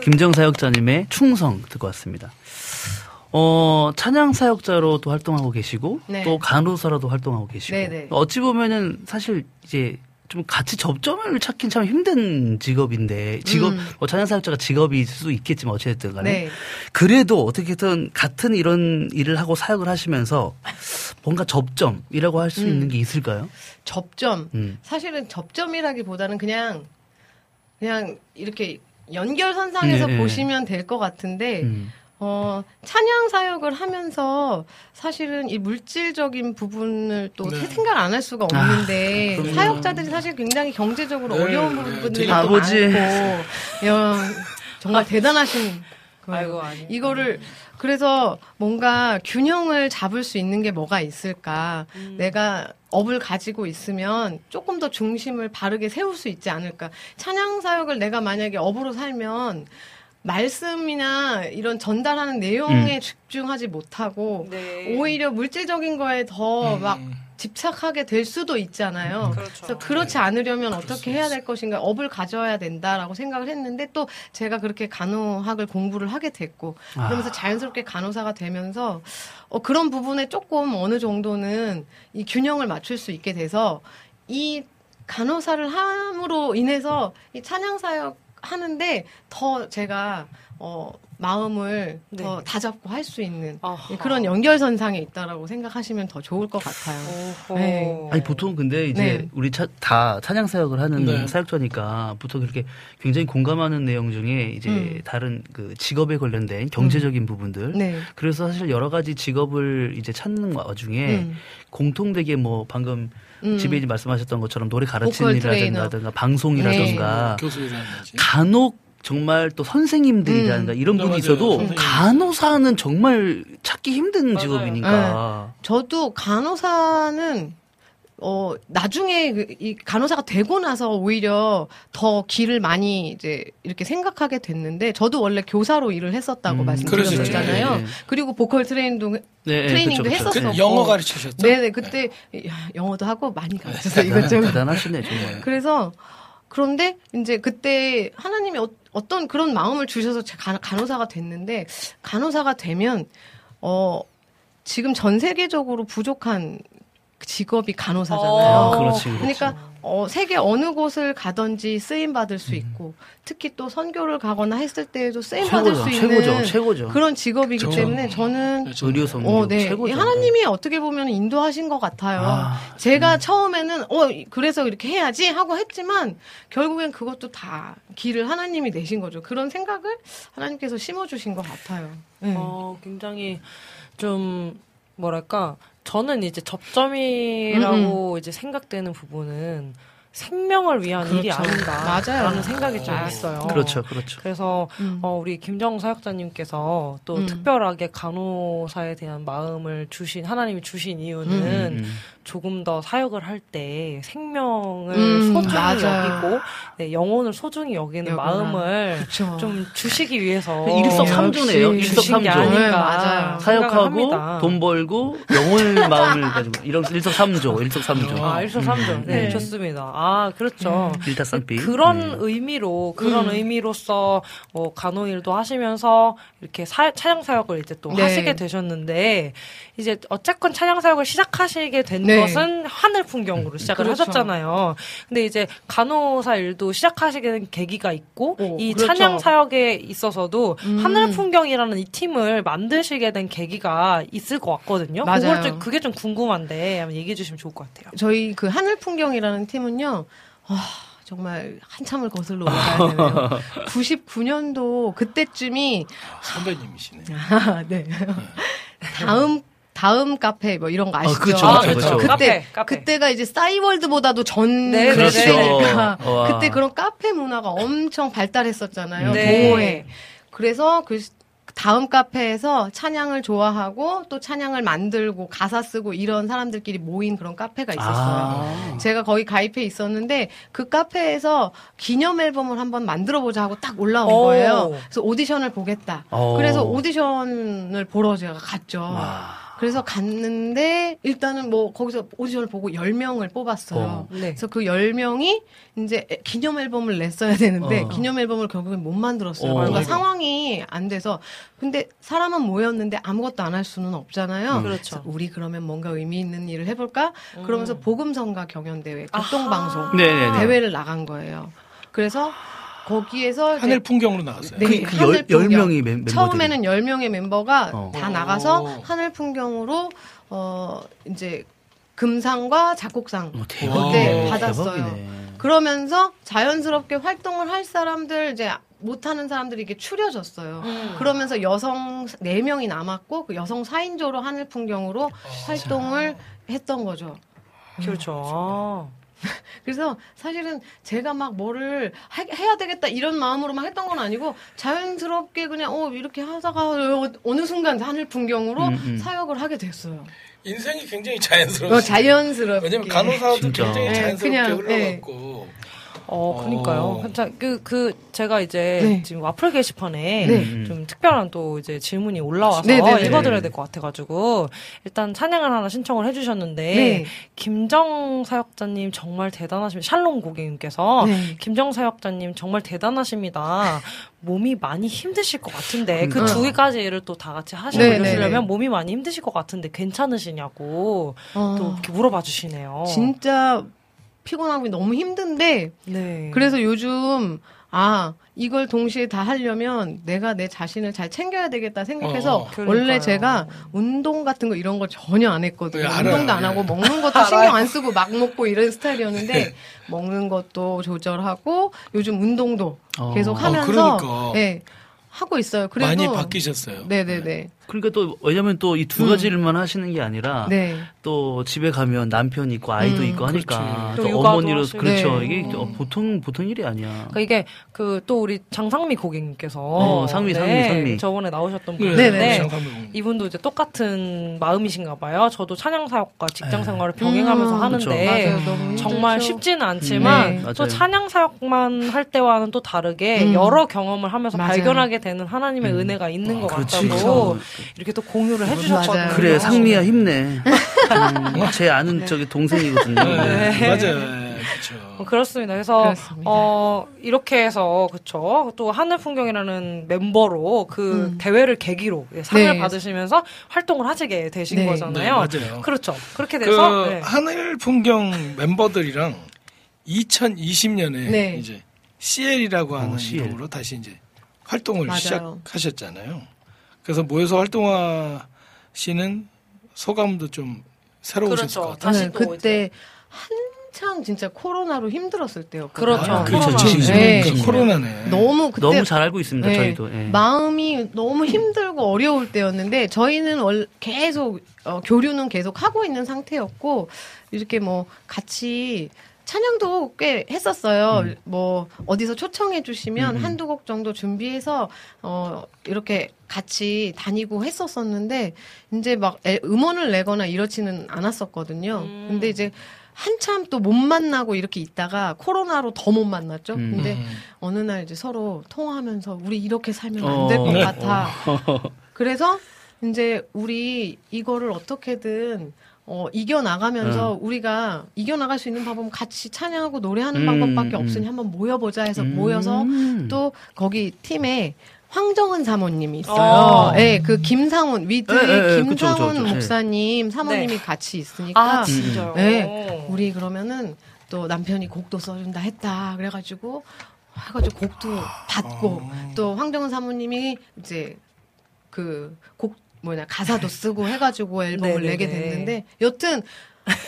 김정사역자님의 충성 듣고 왔습니다. 어, 찬양 사역자로도 활동하고 계시고 네. 또 간호사로도 활동하고 계시고 네, 네. 어찌 보면은 사실 이제 좀 같이 접점을 찾긴 참 힘든 직업인데 직업 음. 뭐 찬양 사역자가 직업일 수 있겠지만 어찌됐든 간에 네. 그래도 어떻게든 같은 이런 일을 하고 사역을 하시면서 뭔가 접점이라고 할수 음. 있는 게 있을까요? 접점. 음. 사실은 접점이라기보다는 그냥 그냥 이렇게 연결선상에서 네. 보시면 될 것 같은데 음. 어, 찬양 사역을 하면서 사실은 이 물질적인 부분을 또 네. 생각 안 할 수가 없는데 아. 사역자들이 사실 굉장히 경제적으로 네, 어려운 네, 부분들이 되게 또 아버지. 많고 야, 정말 [LAUGHS] 대단하신 거예요. 아이고, 아니. 이거를 그래서 뭔가 균형을 잡을 수 있는 게 뭐가 있을까? 내가 업을 가지고 있으면 조금 더 중심을 바르게 세울 수 있지 않을까? 찬양 사역을 내가 만약에 업으로 살면 말씀이나 이런 전달하는 내용에 집중하지 못하고 네. 오히려 물질적인 거에 더 음. 막 집착하게 될 수도 있잖아요. 그렇죠. 그래서 그렇지 않으려면 어떻게 해야 될 것인가 업을 가져야 된다라고 생각을 했는데 또 제가 그렇게 간호학을 공부를 하게 됐고 그러면서 자연스럽게 간호사가 되면서 어, 그런 부분에 조금 어느 정도는 이 균형을 맞출 수 있게 돼서 이 간호사를 함으로 인해서 이 찬양 사역 하는데 더 제가 어 마음을 네. 더 다잡고 할 수 있는 아하. 그런 연결선상에 있다라고 생각하시면 더 좋을 것 같아요. 네. 아니 보통 근데 이제 네. 우리 차, 다 찬양 사역을 하는 네. 사역자니까 보통 그렇게 굉장히 공감하는 내용 중에 이제 음. 다른 그 직업에 관련된 경제적인 부분들 네. 그래서 사실 여러 가지 직업을 이제 찾는 와중에 음. 공통되게 뭐 방금 음. 지배인이 말씀하셨던 것처럼 노래 가르치는. 일이라든가 방송이라든가 교수라든지. 간혹 정말 또 선생님들이라든가 음. 이런 네, 분이 맞아요. 있어도 선생님. 간호사는 정말 찾기 힘든 맞아요. 직업이니까 저도 간호사는 어 나중에 그, 이 간호사가 되고 나서 오히려 더 길을 많이 이제 이렇게 생각하게 됐는데 저도 원래 교사로 일을 했었다고 음, 말씀드렸잖아요. 그러시죠. 네. 그리고 보컬 트레이닝도 네, 네, 트레이닝도 그쵸, 그쵸. 했었었고. 그 영어 가르치셨죠? 네네 그때 야, 영어도 하고 많이 가르쳤어요 대단, 이것저것. 대단하시네 정말. 그래서 그런데 이제 그때 하나님이 어, 어떤 그런 마음을 주셔서 제가 간- 간호사가 됐는데 간호사가 되면 어 지금 전 세계적으로 부족한 직업이 간호사잖아요. 어, 그렇지, 그렇지. 그러니까 어, 세계 어느 곳을 가든지 쓰임 받을 수 있고 특히 또 선교를 가거나 했을 때에도 쓰임 받을 최고죠, 수 있는 최고죠, 최고죠. 그런 직업이기 그렇죠. 때문에 저는 의료 선교 어, 네. 최고죠. 이 하나님이 어떻게 보면 인도하신 것 같아요. 아, 제가 처음에는 어 그래서 이렇게 해야지 하고 했지만 결국엔 그것도 다 길을 하나님이 내신 거죠. 그런 생각을 하나님께서 심어 주신 것 같아요. 네. 어, 굉장히 좀 뭐랄까 저는 이제 접점이라고 이제 생각되는 부분은 생명을 위한 일이 그렇죠. 아닌가라는 맞아요. 생각이 좀. 있어요. 그렇죠, 그렇죠. 그래서 음. 어, 우리 김정 사역자님께서 또 음. 특별하게 간호사에 대한 마음을 주신 하나님이 주신 이유는 음, 음. 조금 더 사역을 할 때 생명을 음, 소중히 맞아요. 여기고 네, 영혼을 소중히 여기는 여기나. 마음을 그렇죠. 좀 주시기 위해서 일석삼조네요. 일석삼조. 네, 맞아요. 생각을 사역하고 합니다. 돈 벌고 영혼의 [LAUGHS] 마음을 가지고 이런 일석삼조, 일석삼조. 아, 일석삼조. 음, 네, 네. 좋습니다. 아, 그렇죠. 일타쌍피. 그런 음. 의미로 그런 음. 의미로서 뭐 간호일도 하시면서 이렇게 사, 찬양 사역을 이제 또 네. 하시게 되셨는데 이제 어쨌건 찬양 사역을 시작하시게 된 네. 것은 하늘 풍경으로 시작을 그렇죠. 하셨잖아요. 근데 이제 간호사 일도 시작하시게 된 계기가 있고 오, 이 그렇죠. 찬양 사역에 있어서도 음. 하늘 풍경이라는 이 팀을 만드시게 된 계기가 있을 것 같거든요. 맞아요. 그걸 좀 그게 좀 궁금한데 한번 얘기해 주시면 좋을 것 같아요. 저희 그 하늘 풍경이라는 팀은요. 와, 정말 한참을 거슬러 [LAUGHS] 올라가야 되네요. 99년도 그때쯤이 선배님이시네. 아, [LAUGHS] 네. 다음 다음 카페 뭐 이런 거 아시죠? 그쵸, 아, 그쵸, 그쵸. 그때 카페, 카페. 그때가 이제 싸이월드보다도 전 네, 그렇죠. 시대니까 와. 그때 그런 카페 문화가 엄청 발달했었잖아요. 네. 동호회. 그래서 그 다음 카페에서 찬양을 좋아하고 또 찬양을 만들고 가사 쓰고 이런 사람들끼리 모인 그런 카페가 있었어요. 아. 제가 거기 가입해 있었는데 그 카페에서 기념 앨범을 한번 만들어 보자 하고 딱 올라온 오. 거예요. 그래서 오디션을 보겠다. 어. 그래서 오디션을 보러 제가 갔죠. 와. 그래서 갔는데 일단은 뭐 거기서 오디션을 보고 10명을 뽑았어요. 어. 네. 그래서 그 10명이 이제 기념 앨범을 냈어야 되는데 어. 기념 앨범을 결국엔 못 만들었어요. 어. 그러니까 아이고. 상황이 안 돼서 근데 사람은 모였는데 아무것도 안 할 수는 없잖아요. 그렇죠. 그래서 우리 그러면 뭔가 의미 있는 일을 해볼까? 그러면서 보금성가 경연대회 교통방송 네네네. 대회를 나간 거예요. 그래서 거기에서 하늘 풍경으로 나왔어요. 네, 그, 그 하늘 열, 열 풍경. 명이 멤, 멤버들이. 처음에는 10명의 멤버가 어. 다 오. 나가서 하늘 풍경으로 어 이제 금상과 작곡상 어, 그때 대박이네. 받았어요. 대박이네. 그러면서 자연스럽게 활동을 할 사람들 이제 못하는 사람들이 이게 추려졌어요. 그러면서 여성 4명이 남았고 그 여성 4인조로 하늘 풍경으로 활동을 했던 거죠. 그렇죠. 아. [LAUGHS] 그래서 사실은 제가 막 뭐를 하- 해야 되겠다 이런 마음으로 막 했던 건 아니고 자연스럽게 그냥 어 이렇게 하다가 어, 어느 순간 하늘 풍경으로 음, 음. 사역을 하게 됐어요. 인생이 굉장히 자연스러워. 어, 자연스럽게. 왜냐면 간호사도 진짜. 굉장히 네, 자연스럽게 그냥, 흘러갔고. 어, 그니까요. 어. 진짜 그, 그, 제가 이제 네. 지금 와플 게시판에 네. 좀 특별한 또 이제 질문이 올라와서 네, 네, 네. 읽어드려야 될 것 같아가지고 일단 찬양을 하나 신청을 해주셨는데 네. 김정 사역자님 정말 대단하십니다. 샬롬 고객님께서 네. 김정 사역자님 정말 대단하십니다. 몸이 많이 힘드실 것 같은데 그 음. 두 가지를 또 다 같이 하시고 이러시려면 네. 몸이 많이 힘드실 것 같은데 괜찮으시냐고 어, 또 이렇게 물어봐 주시네요. 진짜 피곤하고 너무 힘든데 네. 그래서 요즘 아 이걸 동시에 다 하려면 내가 내 자신을 잘 챙겨야 되겠다 생각해서 어. 원래 제가 운동 같은 거 이런 거 전혀 안 했거든요. 네, 알아요. 운동도 안 네. 하고 먹는 것도 신경 안 쓰고 막 먹고 이런 스타일이었는데 먹는 것도 조절하고 요즘 운동도 어. 계속 어, 하면서 그러니까. 네, 하고 있어요. 그래도 많이 바뀌셨어요. 네네네. 그러니까 또 왜냐면 또 이두 음. 가지를만 하시는 게 아니라 네. 또 집에 가면 남편 있고 아이도 음, 있고 하니까 그렇지. 또또 육아도 어머니로 하시고. 그렇죠 네. 이게 또 보통 보통 일이 아니야. 그러니까 이게 그 또 우리 장상미 고객님께서 어, 상미, 상미, 상미. 저번에 나오셨던 네, 분인데 네네. 장사분. 이분도 이제 똑같은 마음이신가 봐요. 저도 찬양 사역과 직장 네. 생활을 병행하면서 음, 하는데 그렇죠. 맞아요. 너무 정말. 쉽지는 않지만 네. 또. 찬양 사역만 할 때와는 또 다르게 음. 여러 경험을 하면서 맞아요. 발견하게 되는 하나님의 은혜가 있는 것 그렇지. 같다고 이렇게 또 공유를 해주셨거든요. 맞아요. 그래 상미야 힘내. 음, 제 아는 저기 동생이거든요. 네, 네. 맞아요. 어, 그렇죠. 그렇습니다. 그래서 그렇습니다. 어 이렇게 해서 그쵸 또 하늘 풍경이라는 멤버로 그 음. 대회를 계기로 상을 네. 받으시면서 활동을 하시게 되신 네. 거잖아요. 네, 맞아요. 그렇죠. 그렇게 그 돼서 네. 하늘 풍경 멤버들이랑 2020년에 네. 이제 CL이라고 하는 어, CL. 이름으로 다시 이제 활동을 맞아요. 시작하셨잖아요. 그래서 모여서 활동하시는 소감도 좀 새로우셨을 그렇죠. 것 같아요. 다시 네, 또 그때 한창 진짜 코로나로 힘들었을 때였거든요. 그렇죠. 아, 그렇죠. 코로나. 지금 네. 그 코로나네. 너무 그때 너무 잘 알고 있습니다. 네. 저희도. 예. 마음이 너무 힘들고 어려울 때였는데 저희는 월 계속 어, 교류는 계속 하고 있는 상태였고 이렇게 뭐 같이 찬양도 꽤 했었어요. 음. 뭐 어디서 초청해 주시면 음, 음. 한두 곡 정도 준비해서 어 이렇게 같이 다니고 했었었는데 이제 막 애- 음원을 내거나 이렇지는 않았었거든요. 음. 근데 이제 한참 또 못 만나고 이렇게 있다가 코로나로 더 못 만났죠. 음. 근데 음. 어느 날 이제 서로 통화하면서 우리 이렇게 살면 어. 안될것 네. 같아. 그래서 이제 우리 이거를 어떻게든 어, 이겨나가면서 우리가 이겨나갈 수 있는 방법은 같이 찬양하고 노래하는 음, 방법밖에 음. 없으니 한번 모여보자 해서 음. 모여서 또 거기 팀에 황정은 사모님이 있어요. 어. 네, 그 김상훈 위드의 예, 예, 예, 그쵸, 김상훈 그쵸, 그쵸. 목사님 사모님이 네. 같이 있으니까 아 진짜요. 네. 우리 그러면은 또 남편이 곡도 써준다 했다 그래가지고 해가지고 곡도 받고 또 황정은 사모님이 이제 그 곡 뭐냐 가사도 쓰고 해가지고 앨범을 네네네. 내게 됐는데 여튼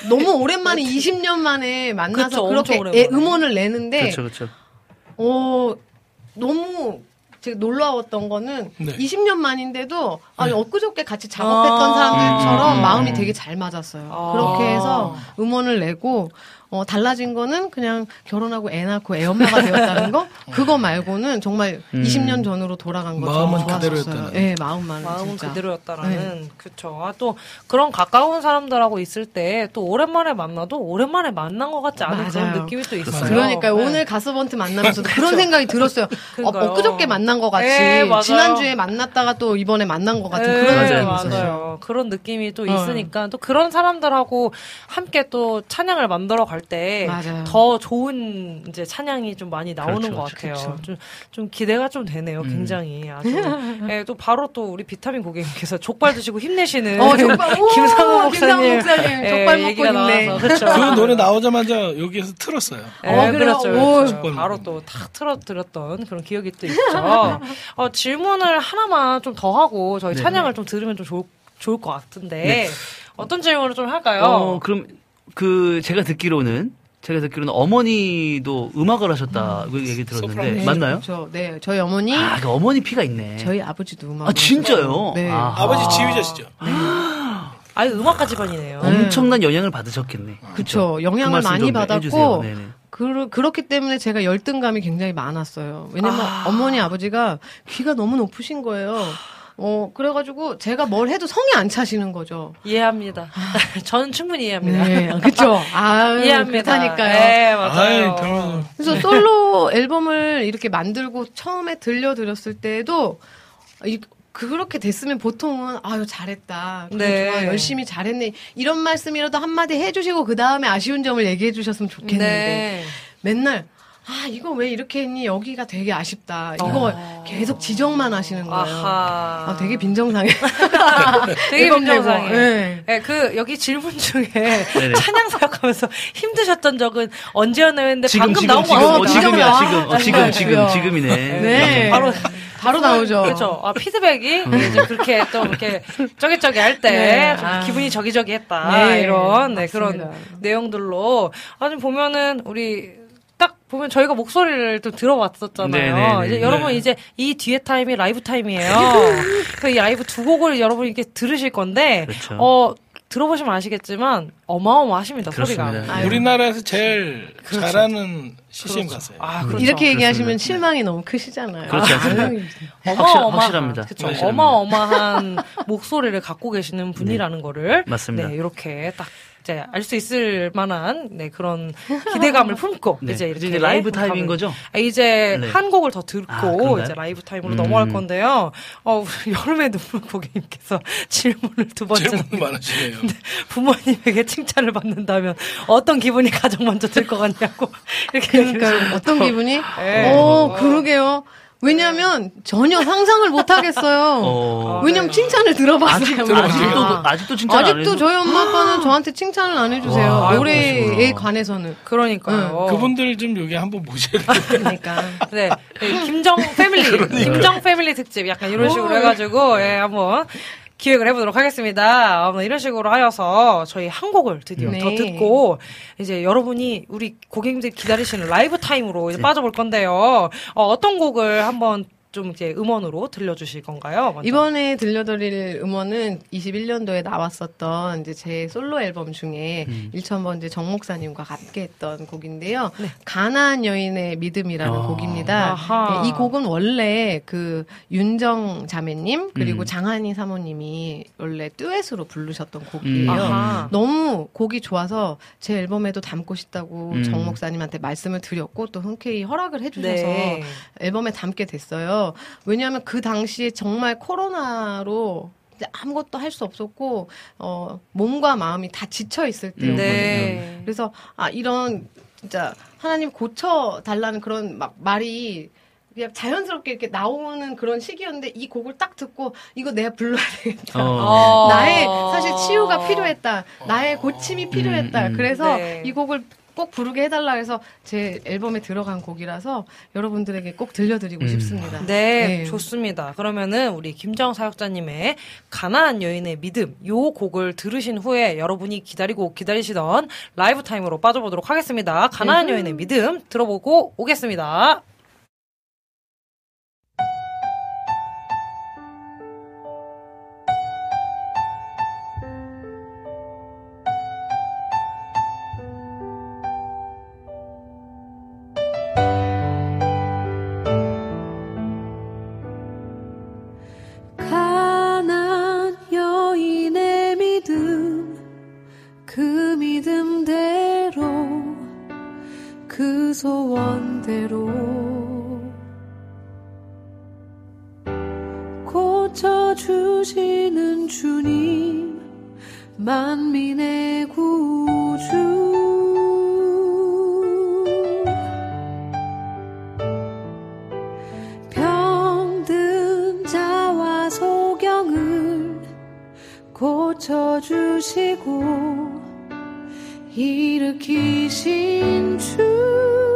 너무 오랜만에 [LAUGHS] 20년 만에 만나서 그쵸, 그렇게. 애- 음원을 내는데 그렇죠, 그렇죠. 어 너무 제가 놀라웠던 거는 네. 20년 만인데도 아니 네. 엊그저께 같이 작업했던 아. 사람들처럼 음. 마음이 되게 잘 맞았어요. 아. 그렇게 해서 음원을 내고 어, 달라진 거는 그냥 결혼하고 애 낳고 애 엄마가 되었다는 거 [LAUGHS] 그거 말고는 정말 음. 20년 전으로 돌아간 것처럼 마음은. 그대로였다는. 예, 마음만 마음은 진짜. 그대로였다라는 그쵸. 아, 또 그런 가까운 사람들하고 있을 때 또 오랜만에 만나도 오랜만에 만난 것 같지 않은 그런 맞아요. 느낌이 또 있어요. 그러니까요. 네. 오늘 가스번트 만나면서도 [LAUGHS] 그런 생각이 들었어요. 어. 엊그저께 만난 것 같이 네, 맞아요. 지난주에 만났다가 또 이번에 만난 것 같은 네, 그런 느낌이 맞아요. 있어요. 그런 느낌이 또 어. 있으니까 또 그런 사람들하고 함께 또 찬양을 만들어 갈때 맞아요. 더 좋은 이제 찬양이 좀 많이 나오는 그렇죠, 것 같아요. 그렇죠. 좀, 좀 기대가 좀 되네요. 음. 굉장히 아주. 예, 또 바로 또 우리 비타민 고객님께서 족발 드시고 힘내시는 어, [LAUGHS] 김상우 목사님, 목사님 예, 족발 먹고 있네. 그렇죠. 그 노래 나오자마자 여기에서 틀었어요. 예, 어? 그렇죠. 오. 그렇죠. 바로. 또다 틀어드렸던 그런 기억이 또 있죠. 어, 질문을 하나만 좀 더 하고 저희 네. 찬양을 좀 들으면 좀 좋을, 좋을 것 같은데 네. 어떤 질문을 좀 할까요? 어, 그럼 그 제가 듣기로는 제가 듣기로는 어머니도 음악을 하셨다 그 얘기 들었는데 네, 맞나요? 그렇죠. 네, 저희 어머니, 아, 그 어머니 피가 있네. 저희 아버지도 음악. 아 진짜요? 네. 아하. 아버지 지휘자시죠? 아유 음악가 집안이네요. 네. 엄청난 영향을 받으셨겠네. 그쵸. 그 영향을 말씀 많이. 받았고. 그, 그렇기 때문에 제가 열등감이 굉장히 많았어요. 왜냐면 아. 어머니 아버지가 귀가 너무 높으신 거예요. 어, 그래가지고 제가 뭘 해도 성이 안 차시는 거죠. 이해합니다. [LAUGHS] 저는 충분히 이해합니다. 네, 그쵸. [LAUGHS] 아, 이해합니다. 그렇다니까요. 네, 맞아요. 아이, 별로. 그래서 솔로 앨범을 이렇게 만들고 처음에 들려드렸을 때도 이- 그렇게 됐으면 보통은 아유 잘했다 네. 좋아 열심히 잘했네 이런 말씀이라도 한마디 해주시고 그 다음에 아쉬운 점을 얘기해 주셨으면 좋겠는데 네. 맨날 아 이거 왜 이렇게 했니 여기가 되게 아쉽다 이거 어. 계속 지적만 하시는 거예요 아하. 아, 되게 빈정상해 [LAUGHS] 되게. 빈정상해. 네. 네, 그 여기 질문 중에 네네. 찬양 사역하면서 힘드셨던 적은 언제였나요? 지금 방금 지금 나온 지금 거 어. 지금이야 아, 지금 어, 지금? 지금 지금이네. 네 바로 바로 나오죠 그렇죠. 아, 피드백이 이제 그렇게 좀 이렇게 쩌기쩌기 할 때 네. 좀 아. 기분이 저기저기 했다 네, 이런 네. 그런 내용들로 아주 보면은 우리 딱 보면 저희가 목소리를 좀 들어봤었잖아요. 네, 네, 네. 이제 여러분 네. 이제 이 뒤에 타임이 라이브 타임이에요. [LAUGHS] 그이 라이브 두 곡을 여러분 이렇게 들으실 건데 그렇죠. 어 들어보시면 아시겠지만 어마어마하십니다 그렇습니다. 소리가. 아유. 우리나라에서 제일 그렇죠. 잘하는 CCM 가수예요. 아 그렇죠. 이렇게 얘기하시면 그렇습니다. 실망이 너무 크시잖아요 그렇지 않습니다. 아유, 어마어마한 확실합니다. 그쵸. 확실합니다. 어마어마한 [LAUGHS] 목소리를 갖고 계시는 분이라는 거를 맞습니다. 네, 이렇게 딱 이제 알 수 있을 만한 네, 그런 [LAUGHS] 기대감을 품고 네. 이제 이렇게 이제 라이브 타임인 가면- 거죠? 아, 이제 네. 한 곡을 더 듣고 아? 이제 라이브 타임으로 음. 넘어갈 건데요. 어, 여름의 눈물 고객님께서 [LAUGHS] 질문을 두 번째 질문 많으시네요. [LAUGHS] 부모님에게 칭찬을 받는다면 어떤 기분이 가장 먼저 들 것 같냐고 이렇게 그러니까 어떤 기분이? 네. 어, 그러게요. 왜냐면 전혀 상상을 못 하겠어요. [LAUGHS] 어. 왜냐면 칭찬을 들어봤어요. 아직도 많이. 아직도 아직도 칭찬 안 아직도 저희 엄마 아빠는 저한테 칭찬을 안 해주세요. 와, 노래에. 관해서는. 그러니까요. 그분들 좀 여기 한번 모셔야 돼요. [LAUGHS] 그러니까. 네, 네, 김정 패밀리, [LAUGHS] 김정 패밀리 특집 약간 이런 식으로 해가지고 예, 한번 기획을 해보도록 하겠습니다. 어, 이런 식으로 하여서 저희 한 곡을 드디어 네. 더 듣고 이제 여러분이 우리 고객님들이 기다리시는 라이브 타임으로 이제 빠져볼 건데요. 어떤 곡을 한번 좀 이제 음원으로 들려주실 건가요? 먼저? 이번에 들려드릴 음원은 21년도에 나왔었던 이제 제 솔로 앨범 중에 음. 1,000번째 정 목사님과 함께 했던 곡인데요. 네. 가나안 여인의 믿음이라는 아. 곡입니다. 아하. 네, 이 곡은 원래 그 윤정 자매님 그리고 음. 장한희 사모님이 원래 듀엣으로 부르셨던 곡이에요. 음. 너무 곡이 좋아서 제 앨범에도 담고 싶다고 음. 정 목사님한테 말씀을 드렸고 또 흔쾌히 허락을 해주셔서 네. 앨범에 담게 됐어요. 왜냐하면 그 당시에 정말 코로나로 아무것도 할 수 없었고 어, 몸과 마음이 다 지쳐 있을 때였거든요. 네. 그래서 아 이런 진짜 하나님 고쳐 달라는 그런 막 말이 그냥 자연스럽게 이렇게 나오는 그런 시기였는데 이 곡을 딱 듣고 이거 내가 불러야 되겠다. 어. 어. 나의 사실 치유가 필요했다. 나의 고침이 필요했다. 음, 음. 그래서 네. 이 곡을 꼭 부르게 해달라 해서 제 앨범에 들어간 곡이라서 여러분들에게 꼭 들려드리고 음. 싶습니다. 네, 좋습니다. 그러면은 우리 김정 사역자님의 가나안 여인의 믿음 요 곡을 들으신 후에 여러분이 기다리고 기다리시던 라이브 타임으로 빠져보도록 하겠습니다. 가나안 여인의 믿음 들어보고 오겠습니다. 고쳐주시고 일으키신 주.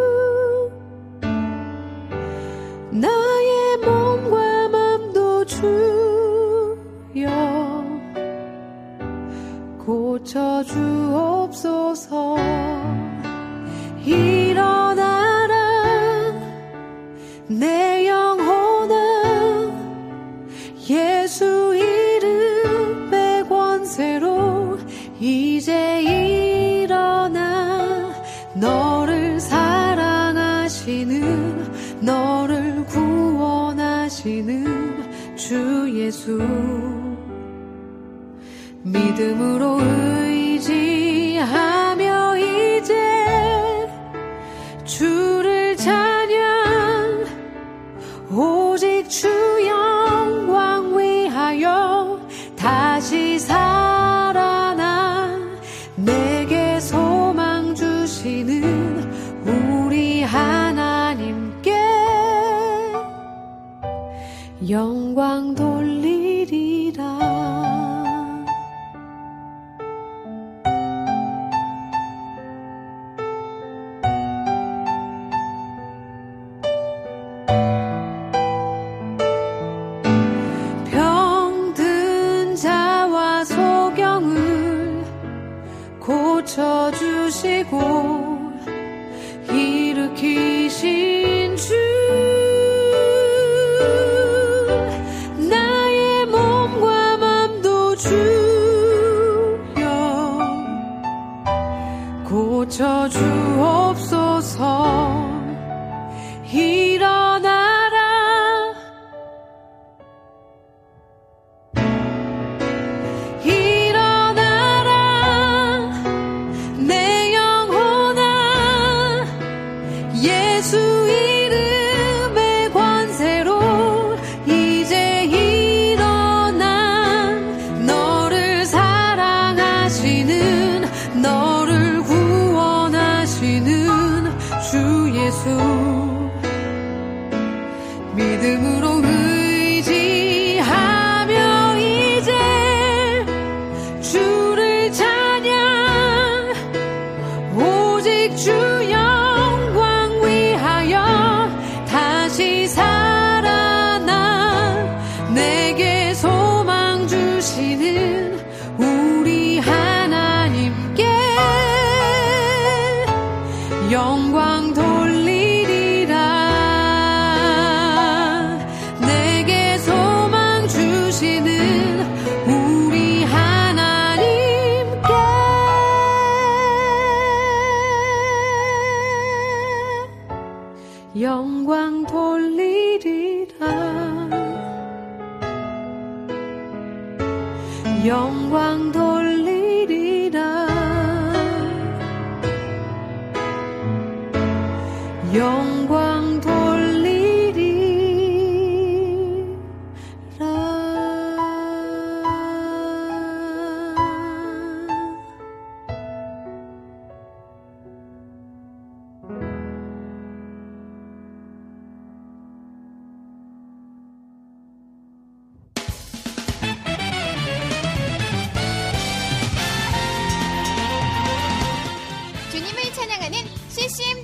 예수 믿음으로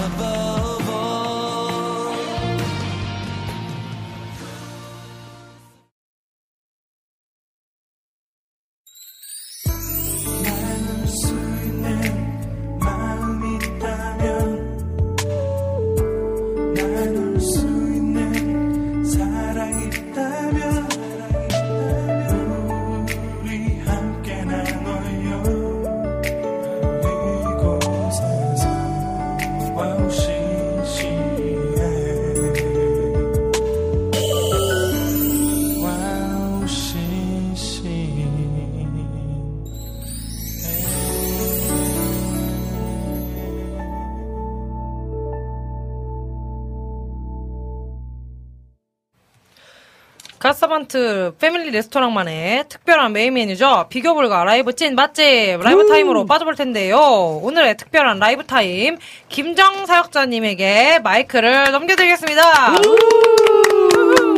나 갓서번트 패밀리 레스토랑만의 특별한 메인 메뉴죠. 비교 불가 라이브 찐 맛집 라이브 타임으로 빠져볼 텐데요. 오늘의 특별한 라이브 타임 김정 사역자님에게 마이크를 넘겨드리겠습니다. 호호.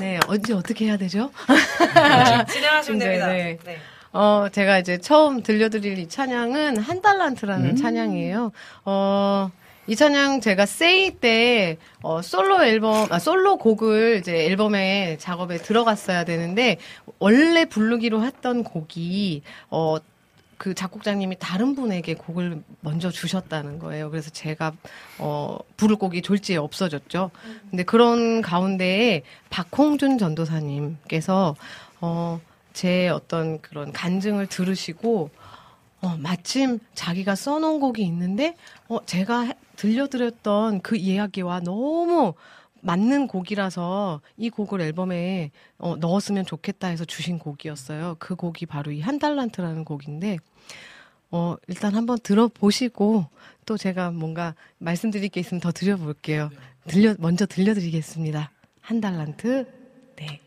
네, 언제 어떻게 해야 되죠? [LAUGHS] 진행하시면 네, 됩니다. 네. 네. 어, 제가 이제 처음 들려드릴 이 찬양은 한 달란트라는 음. 찬양이에요. 어, 이 찬양 제가 세이 때, 어, 솔로 앨범, 아, 솔로 곡을 이제 앨범에 작업에 들어갔어야 되는데, 원래 부르기로 했던 곡이, 어, 그 작곡자님이 다른 분에게 곡을 먼저 주셨다는 거예요. 그래서 제가, 어, 부를 곡이 졸지에 없어졌죠. 근데 그런 가운데에 박홍준 전도사님께서, 어, 제 어떤 그런 간증을 들으시고 어, 마침 자기가 써놓은 곡이 있는데 어, 제가 해- 들려드렸던 그 이야기와 너무 맞는 곡이라서 이 곡을 앨범에 어, 넣었으면 좋겠다 해서 주신 곡이었어요. 그 곡이 바로 이 한 달란트라는 곡인데 어, 일단 한번 들어보시고 또 제가 뭔가 말씀드릴 게 있으면 더 드려볼게요. 들려 먼저 들려드리겠습니다. 한 달란트. 네.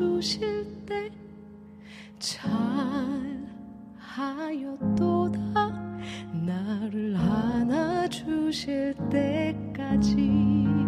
주실 때 잘하였도다. 나를 안아주실 때까지.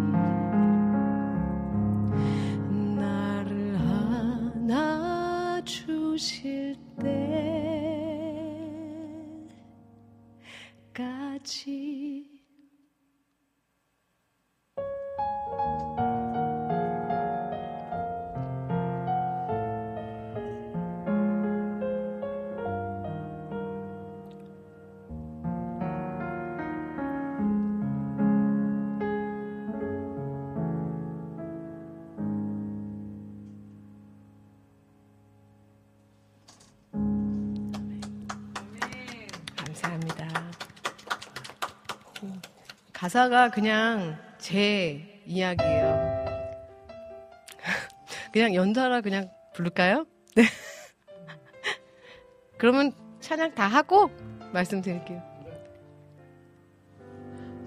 가사가 그냥 제 이야기예요. 그냥 연달아 그냥 부를까요? 네. [LAUGHS] 그러면 찬양 다 하고 말씀드릴게요.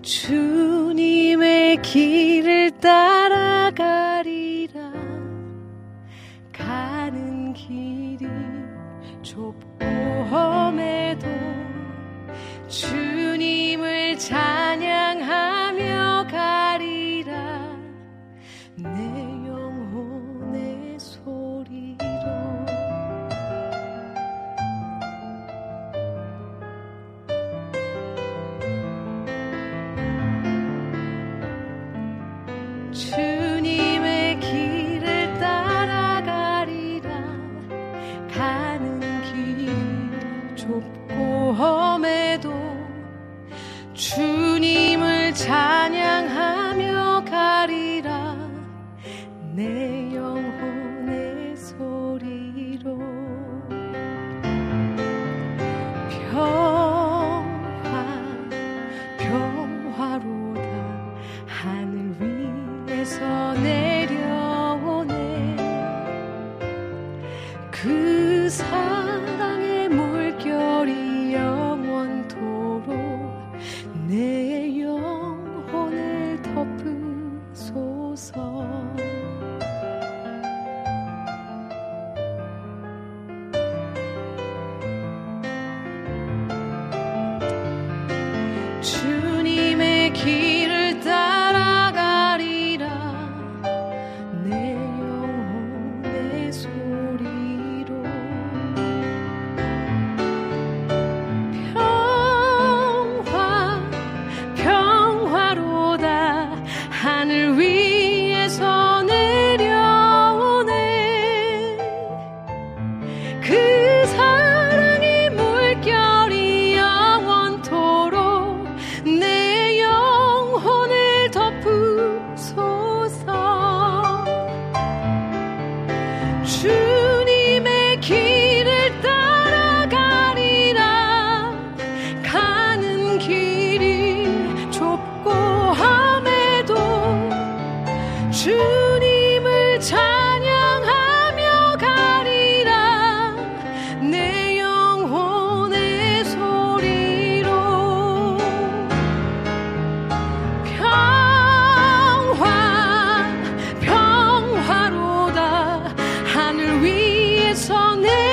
주님의 길을 따라가리라 가는 길이 좁고 and we song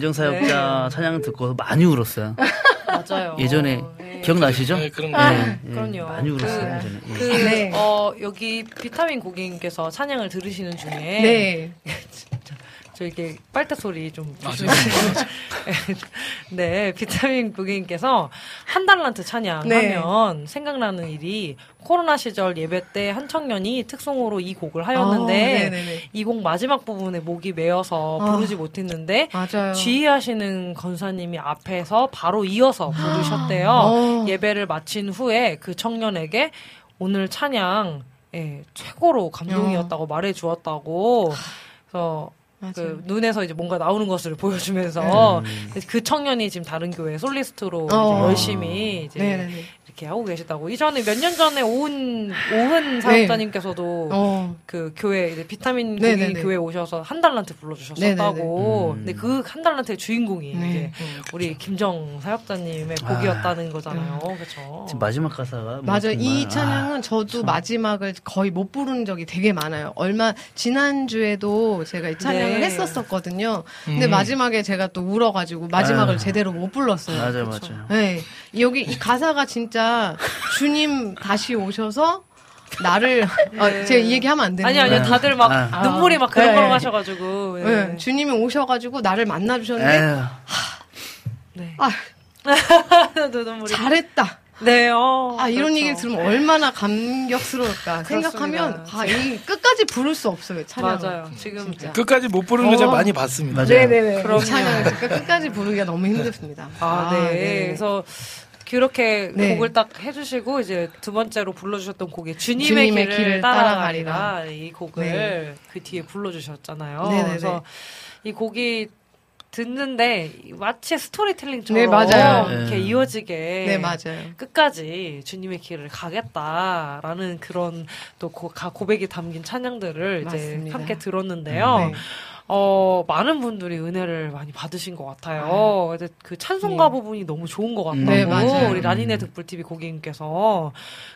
뭐 김정사역자 찬양 듣고 많이 울었어요. 맞아요. 예전에 기억나시죠? 네, 그런 거. 아, 예, 그럼요. 많이 울었어요. 그- 예전에. 예. 그, 네. 어, 여기 비타민 고객님께서 찬양을 들으시는 중에. [LAUGHS] 네. 저 이렇게 빨대 소리 좀. 맞아요. [LAUGHS] 네, 비타민 고객님께서 한 달란트 찬양하면 네. 생각나는 일이 코로나 시절 예배 때 한 청년이 특송으로 이 곡을 아, 하였는데 네네네. 이곡 마지막 부분에 목이 메어서 아. 부르지 못했는데 맞아요. 지휘하시는 건사님이 앞에서 바로 이어서 부르셨대요. 어. 예배를 마친 후에 그 청년에게 오늘 찬양 예, 최고로 감동이었다고 말해 주었다고. 그래서. 그 눈에서 이제 뭔가 나오는 것을 보여주면서 음. 그 청년이 지금 다른 교회 솔리스트로 이제 어. 열심히 이제 네네네. 이렇게 하고 계시다고. 이전에 몇 년 전에 오은 오은 사역자님께서도 네. 어. 그 교회 이제 비타민 네네네. 고객 교회 오셔서 한 달란트 불러주셨었다고. 네네네. 근데 그 한 달란트의 주인공이 네. 이제 우리 김정 사역자님의 아. 곡이었다는 거잖아요. 그렇죠. 마지막 가사가 뭐 맞아요. 이 정말, 찬양은 저도 참. 마지막을 거의 못 부른 적이 되게 많아요. 얼마 지난 주에도 제가 이 찬양을 네. 했었었거든요. 근데 음. 마지막에 제가 또 울어가지고 마지막을 아유. 제대로 못 불렀어요. 맞아요, 그렇죠. 맞아요. 네. 여기 이 가사가 진짜 주님 다시 오셔서 나를 아, 제가 이 얘기하면 안 되는 아니 아니요 네. 다들 막 아. 눈물이 막 네. 그렁그렁 하셔가지고 예. 네. 주님이 오셔가지고 나를 만나 주셨는데 네. 아, [LAUGHS] 잘했다. 네, 어. 아 이런 그렇죠. 얘기를 들으면 얼마나 감격스러울까 생각하면. 아 이 끝까지 부를 수 없어요 찬양. 맞아요. 지금 진짜. 끝까지 못 부르는 거 제가 어. 많이 봤습니다. 네네네. 그럼요. 이 찬양을 끝까지 부르기가 너무 힘듭니다. 아, 네. 그래서 그렇게 네. 곡을 딱 해주시고 이제 두 번째로 불러주셨던 곡이 주님의, 주님의 길을, 길을 따라가리라 따라가리라. 이 곡을 네. 그 뒤에 불러주셨잖아요. 네네네. 그래서 이 곡이 듣는데 마치 스토리텔링처럼 네, 맞아요. 이렇게 네. 이어지게 네 맞아요. 끝까지 주님의 길을 가겠다라는 그런 또 고, 가- 고백이 담긴 찬양들을 이제 맞습니다. 함께 들었는데요. 네. 어, 많은 분들이 은혜를 많이 받으신 것 같아요. 근데 그 찬송가 부분이 너무 좋은 것 같다고 네, 맞아요. 우리 라니네 득불TV 고객님께서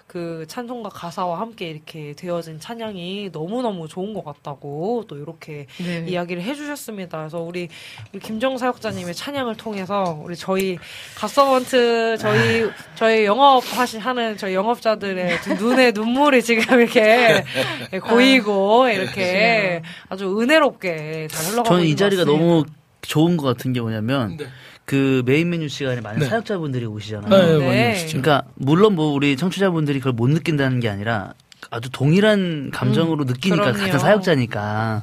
그 찬송가 가사와 함께 이렇게 되어진 찬양이 너무너무 좋은 것 같다고 또 이렇게 네. 이야기를 해주셨습니다. 그래서 우리, 우리 김정 사역자님의 찬양을 통해서 우리 저희 갓서번트 저희 저희 영업 하시 하는 저희 영업자들의 두 눈에 눈물이 지금 이렇게 고이고 이렇게 아주 은혜롭게 잘 흘러가고 저는 이 자리가 것 같습니다. 너무 좋은 것 같은 게 뭐냐면 네. 그 메인 메뉴 시간에 많은 네. 사역자분들이 오시잖아요. 네, 네. 많이 오시죠. 그러니까 물론 뭐 우리 청취자분들이 그걸 못 느낀다는 게 아니라 아주 동일한 감정으로 느끼니까 음, 그럼요. 같은 사역자니까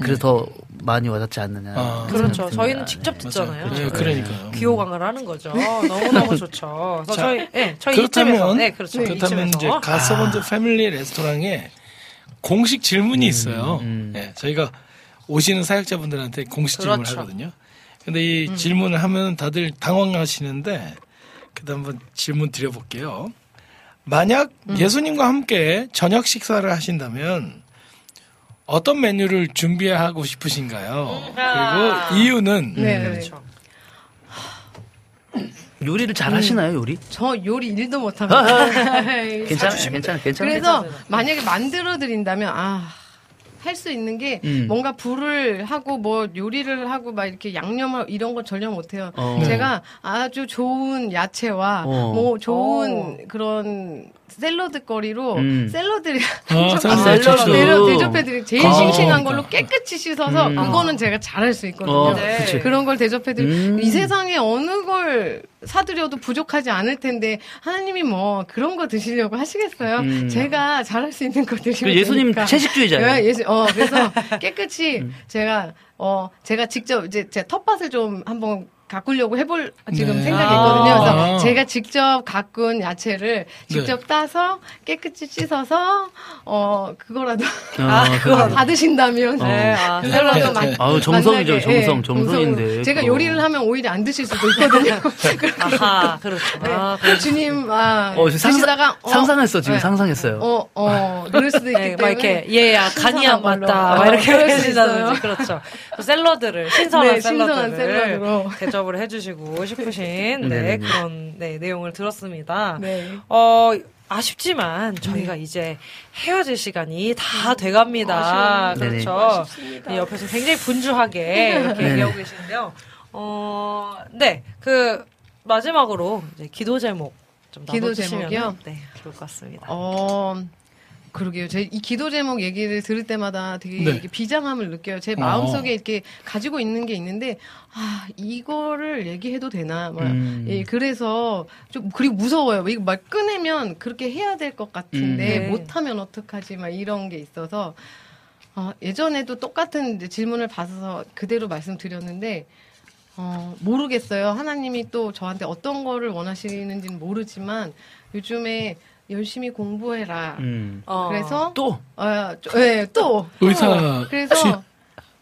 그래서 더 많이 와닿지 않느냐. 아. 그렇죠. 저희는 듭니다. 직접 네. 듣잖아요. 네, 그러니까요. 귀호강을 하는 거죠. 너무너무 [LAUGHS] 좋죠. 자, 저희, 네, 저희 그렇다면 이쯤에서, 네, 그렇죠. 그렇다면 이제 이쯤에서. 가서번드 패밀리 레스토랑에 공식 질문이 있어요. 음. 예, 저희가 오시는 사역자분들한테 공식 질문을 그렇죠. 하거든요. 근데 이 질문을 하면 다들 당황하시는데 그다음 한번 질문 드려볼게요. 만약 예수님과 함께 저녁 식사를 하신다면 어떤 메뉴를 준비하고 싶으신가요? 아. 그리고 이유는 네, 그렇죠. 요리를 잘 하시나요, 요리? 저 요리 일도 못합니다. 괜찮아, 괜찮아, 괜찮아. 그래서 만약에 만들어 드린다면 아. 할 수 있는 게 음. 뭔가 불을 하고 뭐 요리를 하고 막 이렇게 양념을 이런 거 전혀 못해요. 어. 제가 아주 좋은 야채와 어. 뭐 좋은 그런 샐러드 거리로 음. 샐러드를 아, [LAUGHS] 좀 샐러드. 내려 대접해드리고 제일 아, 싱싱한 그러니까. 걸로 깨끗이 씻어서 음. 그거는 제가 잘할 수 있거든요. 네. 그치. 그런 걸 대접해드리고 음. 이 세상에 어느 걸 사드려도 부족하지 않을 텐데 하나님이 뭐 그런 거 드시려고 하시겠어요? 음. 제가 잘할 수 있는 거 드시면 그 예수님 되니까. 채식주의자예요. 예, 예수, 어, 그래서 [LAUGHS] 깨끗이 음. 제가, 어, 제가 직접 이제 제 텃밭을 좀 한번 가꾸려고 해볼 지금 네. 생각이 있거든요. 그래서 아. 제가 직접 가꾼 야채를 직접 따서 깨끗이 씻어서, 어, 그거라도 아, 그거. 받으신다면. 네, 아, 샐러드 샐러드. 만- 아우, 정성이죠, 만나게, 정성, 예, 정성인데. 제가 그거. 요리를 하면 오히려 안 드실 수도 있거든요. [LAUGHS] 아하, 그렇죠. 아, 네. 주님, 아, 어, 상상, 드시다가, 어, 상상했어, 지금 네. 상상했어요. 어, 어, 그럴 수도 있기 네, 때문에. 막 이렇게 얘야 간이 안. 맞다 막 어, 이렇게 해주시다든지. 그렇죠. 또 샐러드를 신선한 네, 신선한 샐러드를 샐러드로. 대접을 해주시고 싶으신 네, 네네네. 그런 네, 내용을 들었습니다. 네. 어 아쉽지만 저희가 이제 헤어질 시간이 다 돼갑니다. 아쉬워요. 네네. 그렇죠. 네, 옆에서 굉장히 분주하게 이렇게 네네. 얘기하고 계시는데요. 어, 네, 그 마지막으로 이제 기도 제목 좀 기도 나눠주시면 제목이요? 네, 좋을 것 같습니다. 어, 그러게요. 제 이 기도 제목 얘기를 들을 때마다 되게 네. 비장함을 느껴요. 제 어. 마음속에 이렇게 가지고 있는 게 있는데, 아, 이거를 얘기해도 되나. 막, 음. 예, 그래서 좀, 그리고 무서워요. 이거 막 꺼내면 그렇게 해야 될 것 같은데, 음. 네. 못하면 어떡하지, 막 이런 게 있어서, 어, 예전에도 똑같은 질문을 받아서 그대로 말씀드렸는데, 어, 모르겠어요. 하나님이 또 저한테 어떤 거를 원하시는지는 모르지만, 요즘에 열심히 공부해라. 음. 어. 그래서 또, 어, 저- 예, 또 의사 또. 혹시 그래서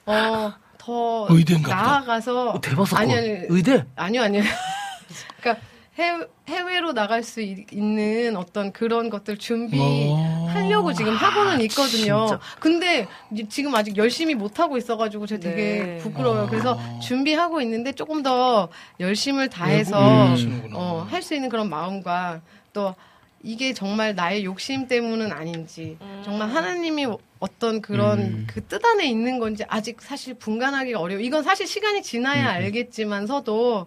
어, 더 의대인가. 나아가서 어, 대박 사건. 아니 아니 의대? 아니요 아니요. [LAUGHS] 그러니까 해외, 해외로 나갈 수 있, 는 어떤 그런 것들 준비하려고 어. 지금 하고는 있거든요. 진짜. 근데 지금 아직 열심히 못 하고 있어가지고 제가 되게 네. 부끄러워요. 어. 그래서 준비하고 있는데 조금 더 열심을 다해서 계시는구나. 어, 할 수 있는 그런 마음과 또 이게 정말 나의 욕심 때문은 아닌지 정말 하나님이 어떤 그런 음. 그뜻 안에 있는 건지 아직 사실 분간하기가 어려워. 이건 사실 시간이 지나야 알겠지만서도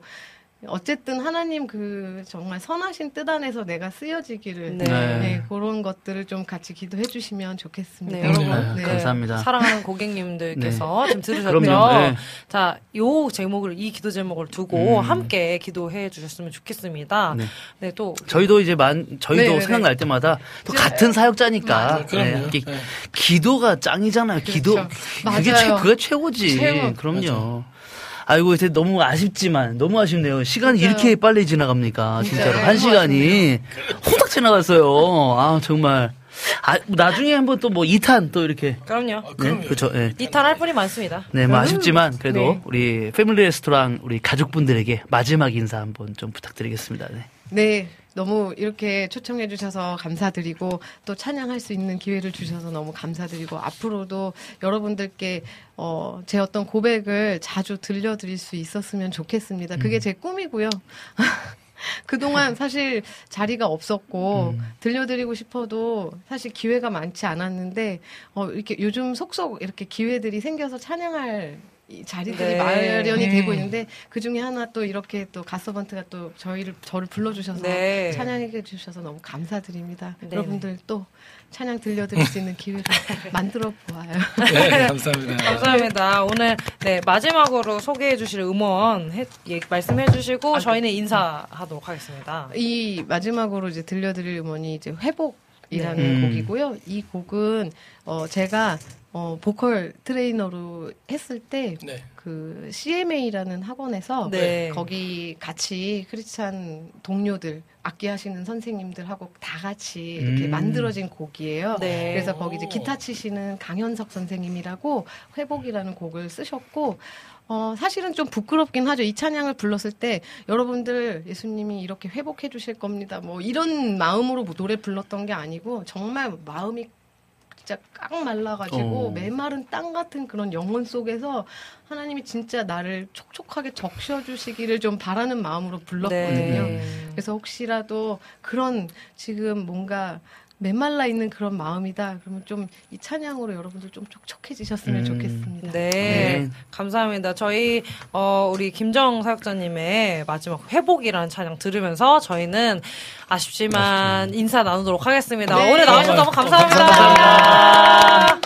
어쨌든 하나님 그 정말 선하신 뜻 안에서 내가 쓰여지기를 네. 네. 그런 것들을 좀 같이 기도해 주시면 좋겠습니다. 네, 여러분. 네. 네. 감사합니다. 사랑하는 고객님들께서 지금 들으셨죠? 그럼요. 네. 자, 요 제목을 이 기도 제목을 두고 음. 함께 기도해 주셨으면 좋겠습니다. 네. 네, 또 저희도 이제 만, 저희도 네, 네, 생각날 때마다 또 같은 사역자니까. 네, 네. 기도가 짱이잖아요. 기도. 그렇죠. 그게, 맞아요. 최, 그게 최고지. 최고. 그럼요. 아 이고, 이제 너무 아쉽지만, 너무 아쉽네요. 시간이 진짜요. 이렇게 빨리 지나갑니까? 진짜로. 한 너무 시간이 호닥 지나갔어요. 아, 정말. 아, 나중에 한번 또 뭐 2탄 또 이렇게. 그럼요. 네, 그렇죠. 예. 이탈할 뿐이 많습니다. 네, 뭐 아쉽지만 그래도 네. 우리 패밀리 레스토랑 우리 가족분들에게 마지막 인사 한번 좀 부탁드리겠습니다. 네. 네. 너무 이렇게 초청해 주셔서 감사드리고 또 찬양할 수 있는 기회를 주셔서 너무 감사드리고 앞으로도 여러분들께 어, 제 어떤 고백을 자주 들려드릴 수 있었으면 좋겠습니다. 그게 제 꿈이고요. [LAUGHS] 그동안 사실 자리가 없었고 들려드리고 싶어도 사실 기회가 많지 않았는데 어, 이렇게 요즘 속속 이렇게 기회들이 생겨서 찬양할 이 자리들이 네. 마련이 음. 되고 있는데 그 중에 하나 또 이렇게 또 가서번트가 또 저희를 저를 불러주셔서 네. 찬양해 주셔서 너무 감사드립니다. 네. 여러분들 또 찬양 들려드릴 수 있는 기회를 [LAUGHS] 만들어 보아요. 네, 감사합니다. 감사합니다. 오늘 네 마지막으로 소개해 주실 음원 해, 예, 말씀해 주시고 아, 저희는 인사하도록 하겠습니다. 이 마지막으로 이제 들려드릴 음원이 이제 회복 이라는 네. 음. 곡이고요. 이 곡은 어 제가 어 보컬 트레이너로 했을 때 네. 그 CMA라는 학원에서 네. 거기 같이 크리스찬 동료들 악기 하시는 선생님들하고 다 같이 이렇게 음. 만들어진 곡이에요. 네. 그래서 거기 이제 기타 치시는 강현석 선생님이라고 회복이라는 곡을 쓰셨고 어, 사실은 좀 부끄럽긴 하죠. 이 찬양을 불렀을 때 여러분들 예수님이 이렇게 회복해 주실 겁니다. 뭐 이런 마음으로 노래 불렀던 게 아니고 정말 마음이 진짜 깡 말라가지고 어. 메마른 땅 같은 그런 영혼 속에서 하나님이 진짜 나를 촉촉하게 적셔주시기를 좀 바라는 마음으로 불렀거든요. 네. 그래서 혹시라도 그런 지금 뭔가 메말라 있는 그런 마음이다. 그러면 좀 이 찬양으로 여러분들 좀 촉촉해지셨으면 음. 좋겠습니다. 네, 네, 감사합니다. 저희 어, 우리 김정 사역자님의 마지막 회복이라는 찬양 들으면서 저희는 아쉽지만 아쉽습니다. 인사 나누도록 하겠습니다. 네. 오늘 나와주셔서 너무 어, 감사합니다. 감사합니다.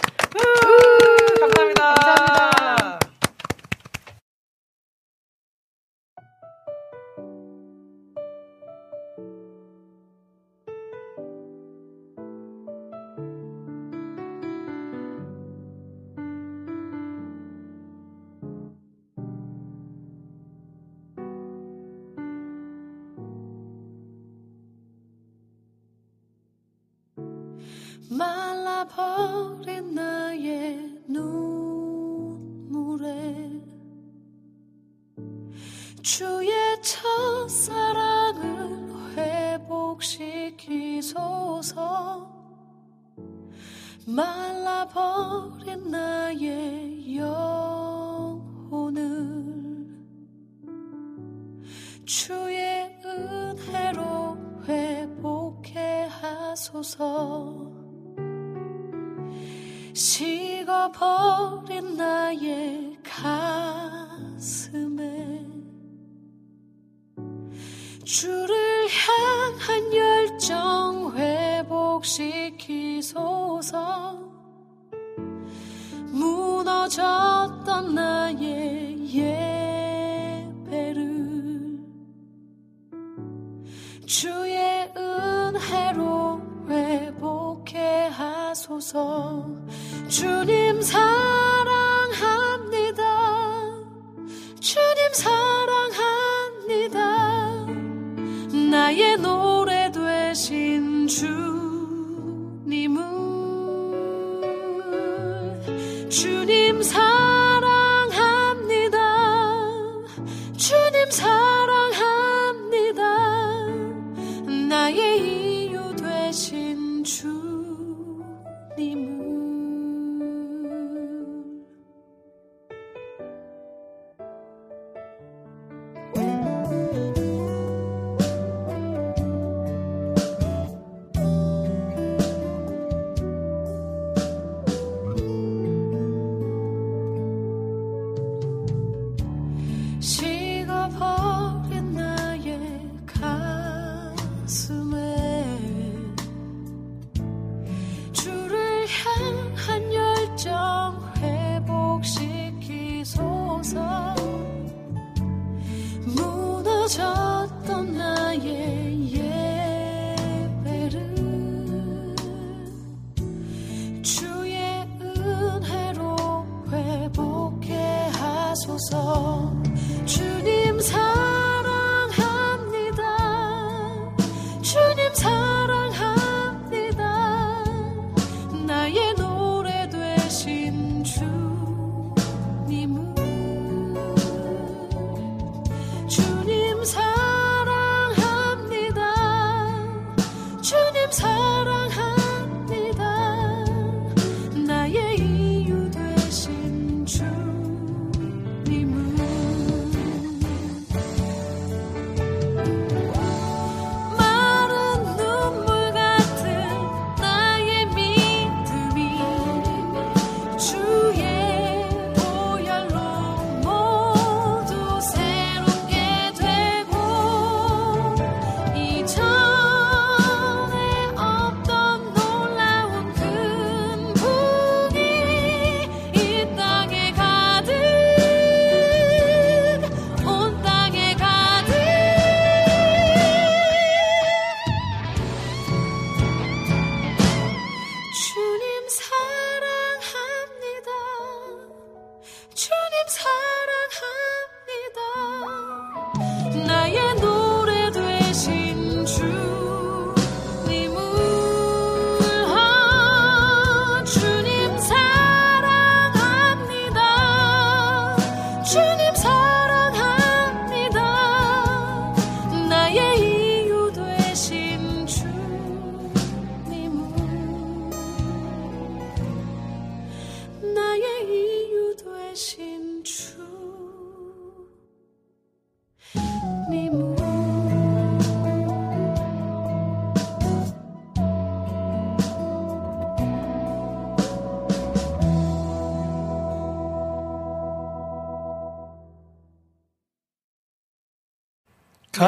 주님 사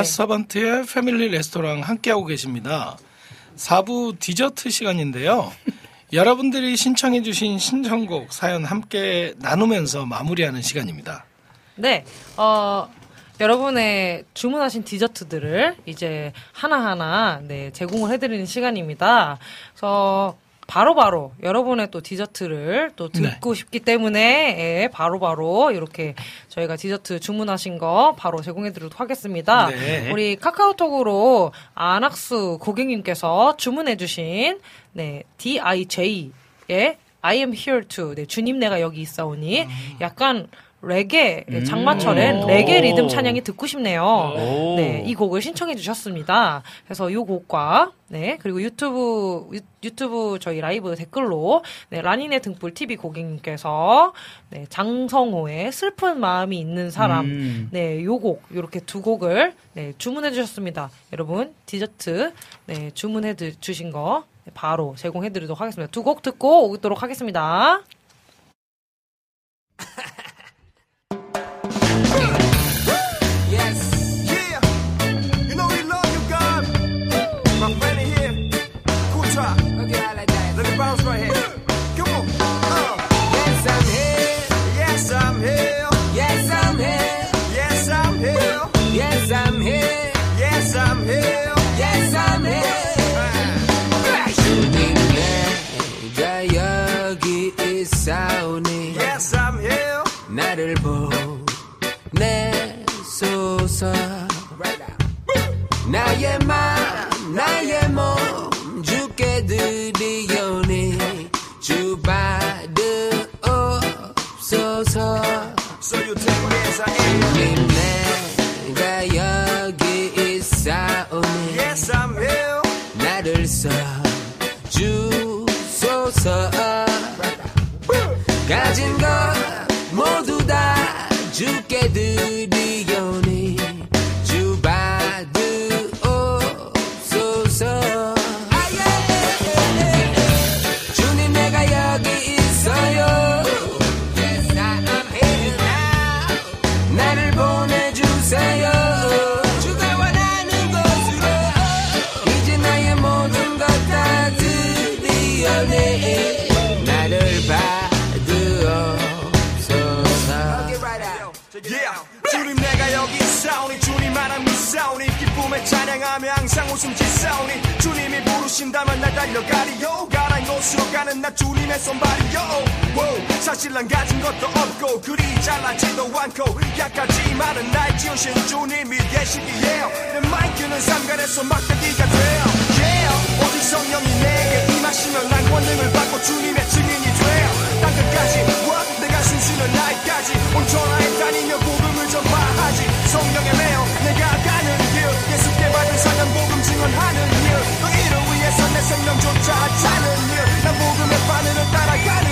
갓서번트의 패밀리 레스토랑 함께하고 계십니다. 4부 디저트 시간인데요. 여러분들이 신청해주신 신청곡 사연 함께 나누면서 마무리하는 시간입니다. 네, 어, 여러분의 주문하신 디저트들을 이제 하나하나 네, 제공을 해드리는 시간입니다. 그래서 바로 바로 여러분의 또 디저트를 또 듣고 싶기 때문에 예, 바로바로 이렇게 저희가 디저트 주문하신 거 바로 제공해 드리도록 하겠습니다. 네. 우리 카카오톡으로 안학수 고객님께서 주문해 주신 네, DIJ의 I am here to 네, 주님 내가 여기 있사오니 약간 레게 예, 장마철엔 음. 레게 오. 리듬 찬양이 듣고 싶네요. 오. 네, 이 곡을 신청해 주셨습니다. 그래서 이 곡과 네 그리고 유튜브 유, 유튜브 저희 라이브 댓글로 네, 라니네 등불 TV 고객님께서 네, 장성호의 슬픈 마음이 있는 사람 음. 네, 요 곡, 요렇게 두 곡을 네, 주문해 주셨습니다. 여러분, 디저트 네, 주문해 드- 주신 거 네, 바로 제공해 드리도록 하겠습니다. 두 곡 듣고 오도록 하겠습니다. [LAUGHS] 나를 보내소서 나의 맘 나의 몸 주께 드리오니 주 받으옵소서 3일 나를 써주소서. 가진 것 모두 다 주께 드리 찬양하며 항상 웃음 짓사오니 주님이 부르신다면 날 달려가리요. 가란 곳으로 가는 나 주님의 손발이요. Wow. 사실 난 가진 것도 없고 그리 잘나지도 않고 약하지만은 날 지으신 주님이 계시기에 내 마이크는 삼간에서 막대기가 돼요. Yeah. 오직 성령이 내게 임하시면 난 권능을 받고 주님의 증인이 돼요. 땅끝까지 와 내가 숨쉬는 날까지 온 천하에 다니며 복음을 전파하지. 성령에 증언하는 일그 일을 위해서 내 생명조차 하자는 일난 복음의 바늘을 따라가는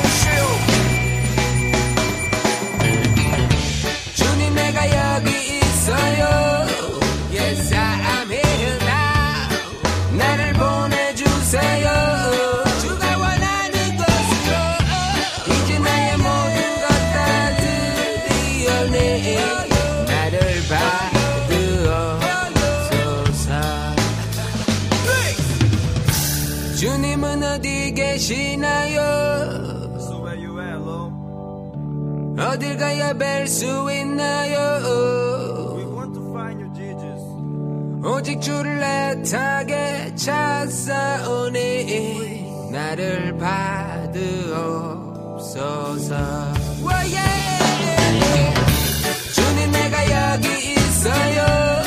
어딜 가야 뵐 수 있나요? 오직 주를 애타게 찾사오니 나를 받으옵소서. 와, 예. 주님 내가 여기 있어요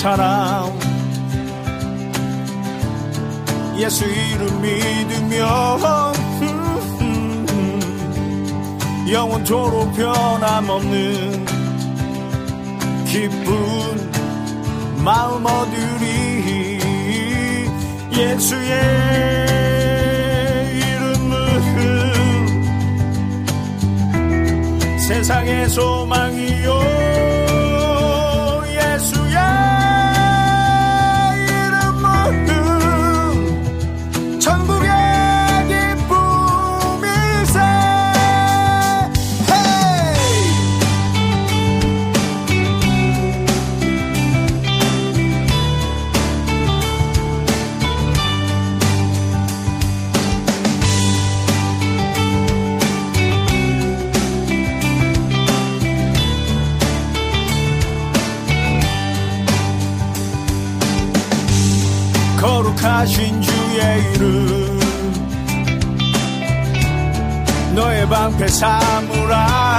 사람. 예수 이름 믿으면 [LAUGHS] 영원토록 변함없는 기쁜 마음 얻으리 예수의 이름은 세상의 소망이요 거룩하신 주의 이름. 너의 방패 삼으라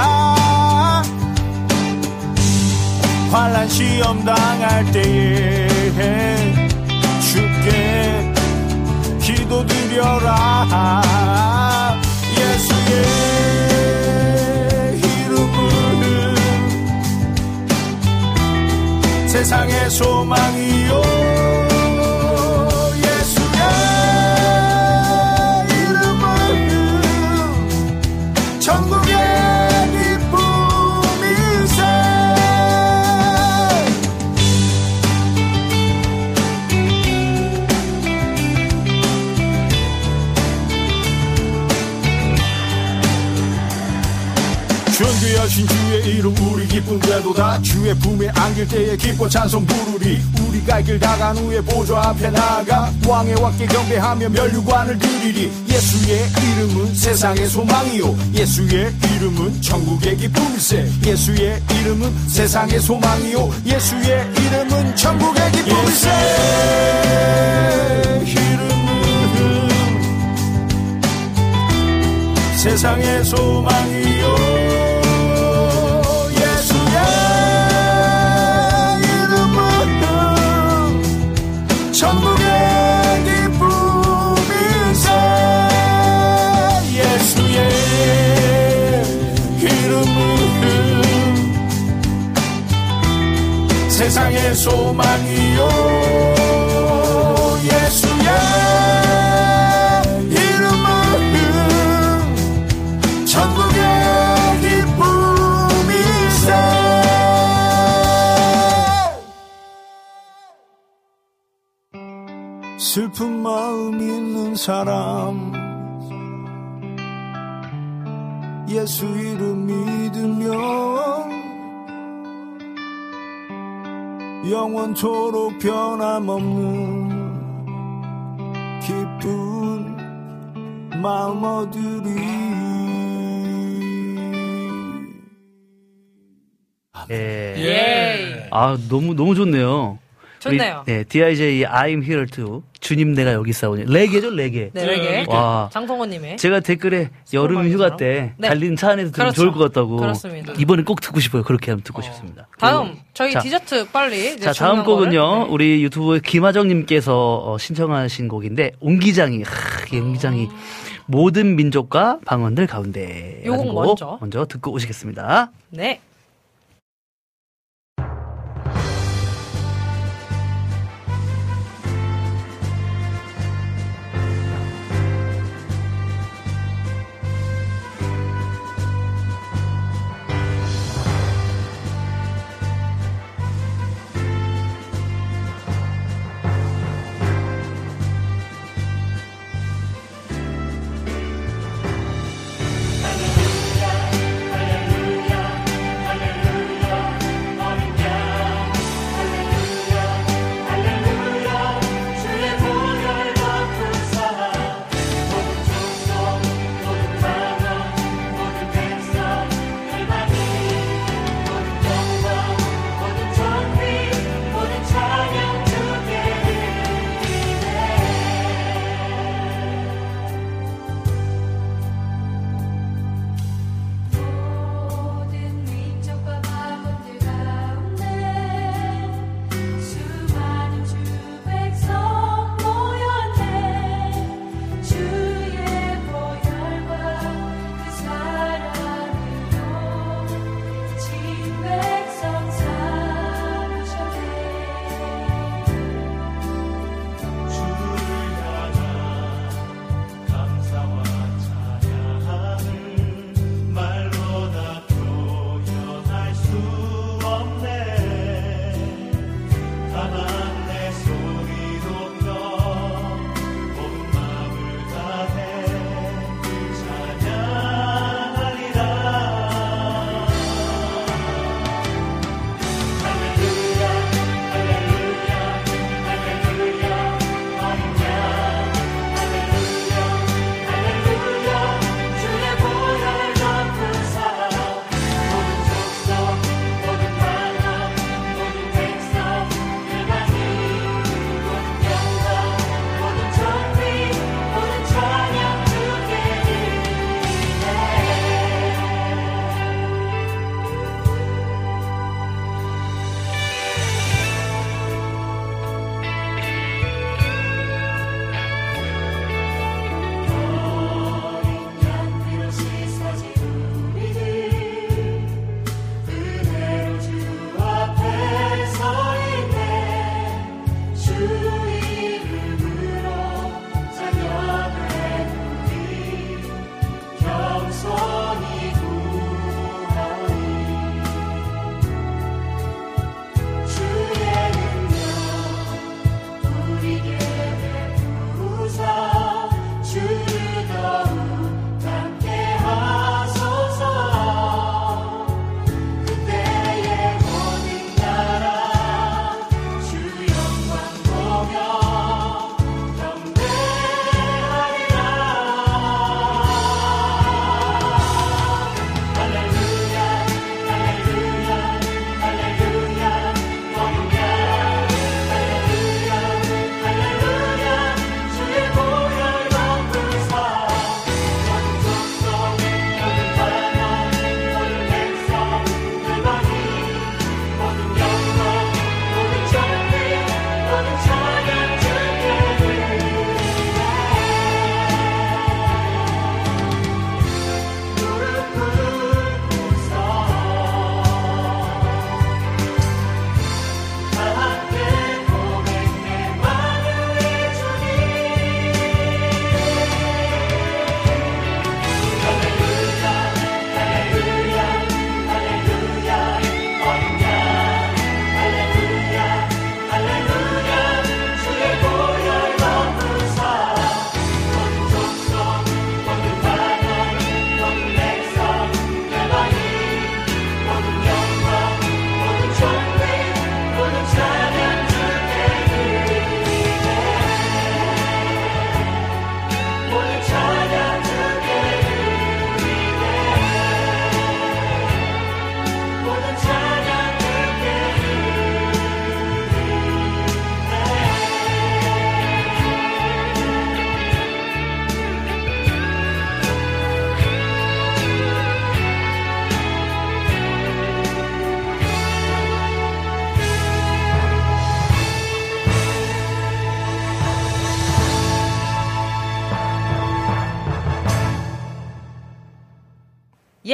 환란 시험 당할 때에 주께 기도드려라. 예수의 이름은 세상의 소망이요 존귀하신 주의 이름 우리 기쁜 되도 다 주의 품에 안길 때에 기뻐 찬송 부르리. 우리가 길 다간 후에 보좌 앞에 나가 왕의 왕께 경배하며 멸류관을 드리리. 예수의 이름은 세상의 소망이요. 예수의 이름은 천국의 기쁨일세. 예수의 이름은 세상의 소망이요. 예수의 이름은 천국의 기쁨일세. 이름은 세상의 소망이 세상의 소망이요. 예수의 이름은 천국의 기쁨일세. 슬픈 마음 있는 사람. 예수 이름 믿으면 영원토록 변함없는 기쁜 마음 얻으리 예. 예. 아, 너무, 너무 좋네요. 좋네요. 우리, 네, DIJ I'm here to. 주님 내가 여기 싸우니. 레게죠, 레게. 네, 레게. 와. 장성호님의. 제가 댓글에 여름 휴가 때 네. 달리는 차 안에서 들으면 그렇죠. 좋을 것 같다고. 그렇습니다. 이번에 꼭 듣고 싶어요. 그렇게 하면 듣고 싶습니다. 다음 그리고- 저희 자, 디저트 빨리. 자, 다음. 곡은요. 네. 우리 유튜브 김하정님께서 어, 신청하신 곡인데 옹기장이, 하, 이 옹기장이 모든 민족과 방언들 가운데. 요곡 곡 먼저. 먼저 듣고 오시겠습니다. 네.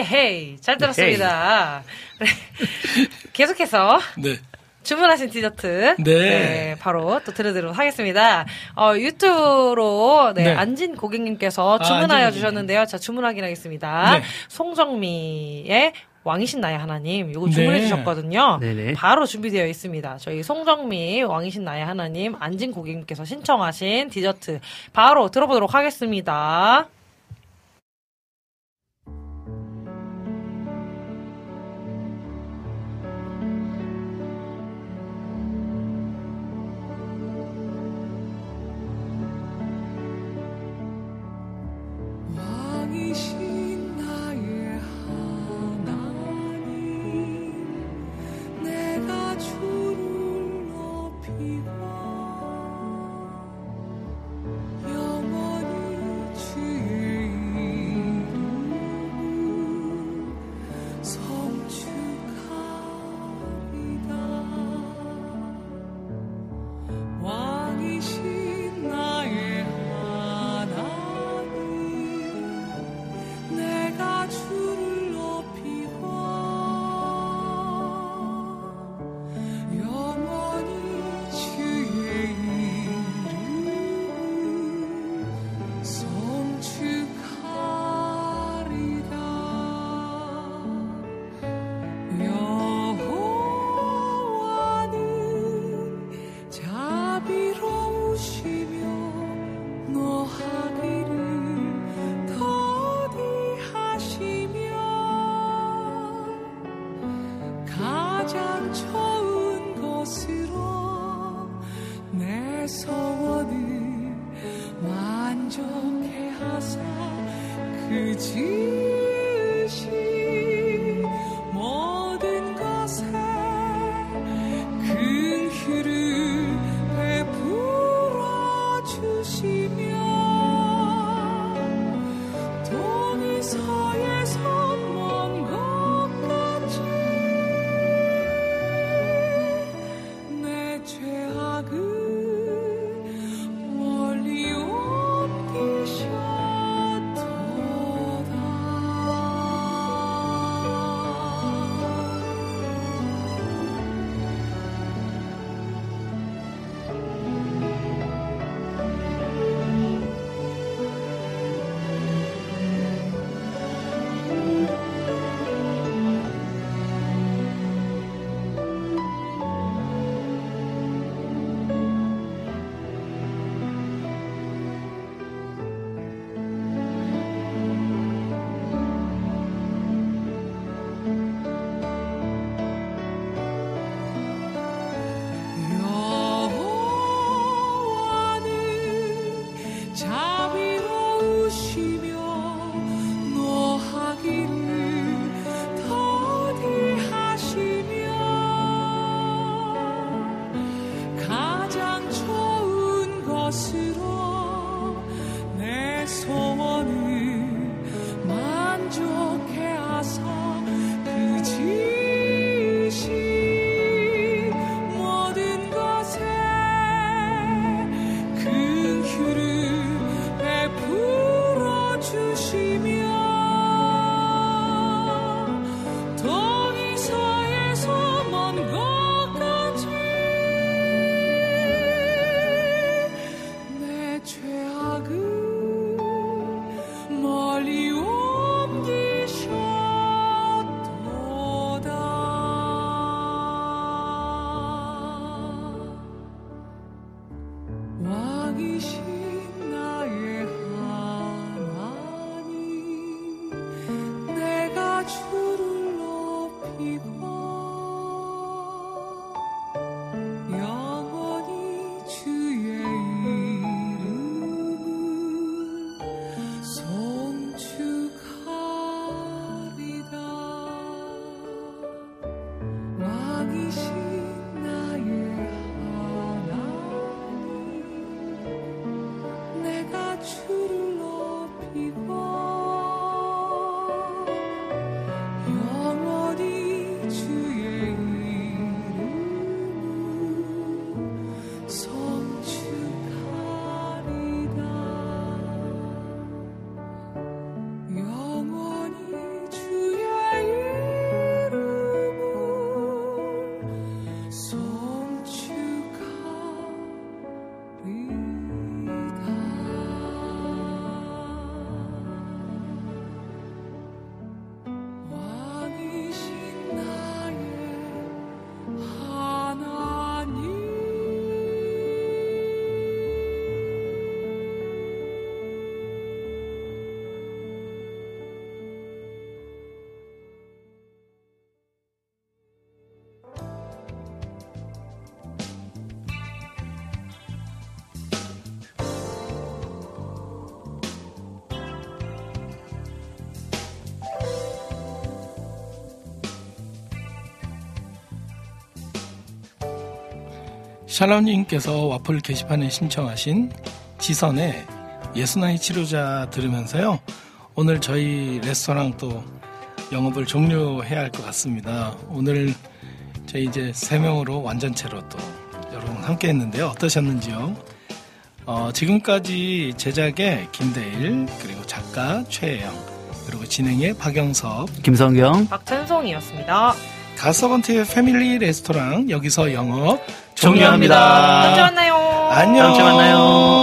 헤이 잘 들었습니다. 네. [LAUGHS] 계속해서 네. 주문하신 디저트 네. 바로 또 들어드리도록 하겠습니다. 어, 유튜브로 네, 네. 안진 고객님께서 아, 주문하여 안진 주셨는데요. 자 주문 확인하겠습니다. 네. 송정미의 왕이신 나의 하나님 요거 주문해 네. 주셨거든요. 네네. 바로 준비되어 있습니다. 저희 송정미 왕이신 나의 하나님 안진 고객님께서 신청하신 디저트 바로 들어보도록 하겠습니다. 샬롬님께서 와플 게시판에 신청하신 지선의 예수나이 치료자 들으면서요. 오늘 저희 레스토랑 또 영업을 종료해야 할 것 같습니다. 오늘 저희 이제 세 명으로 완전체로 또 여러분 함께 했는데요. 어떠셨는지요? 어, 지금까지 제작의 김대일, 그리고 작가 최혜영, 그리고 진행의 박영섭, 김성경, 박찬송이었습니다. 가서번트의 패밀리 레스토랑 여기서 영업 종료합니다. 다음 주에 만나요. 안녕. 다음 주에 만나요.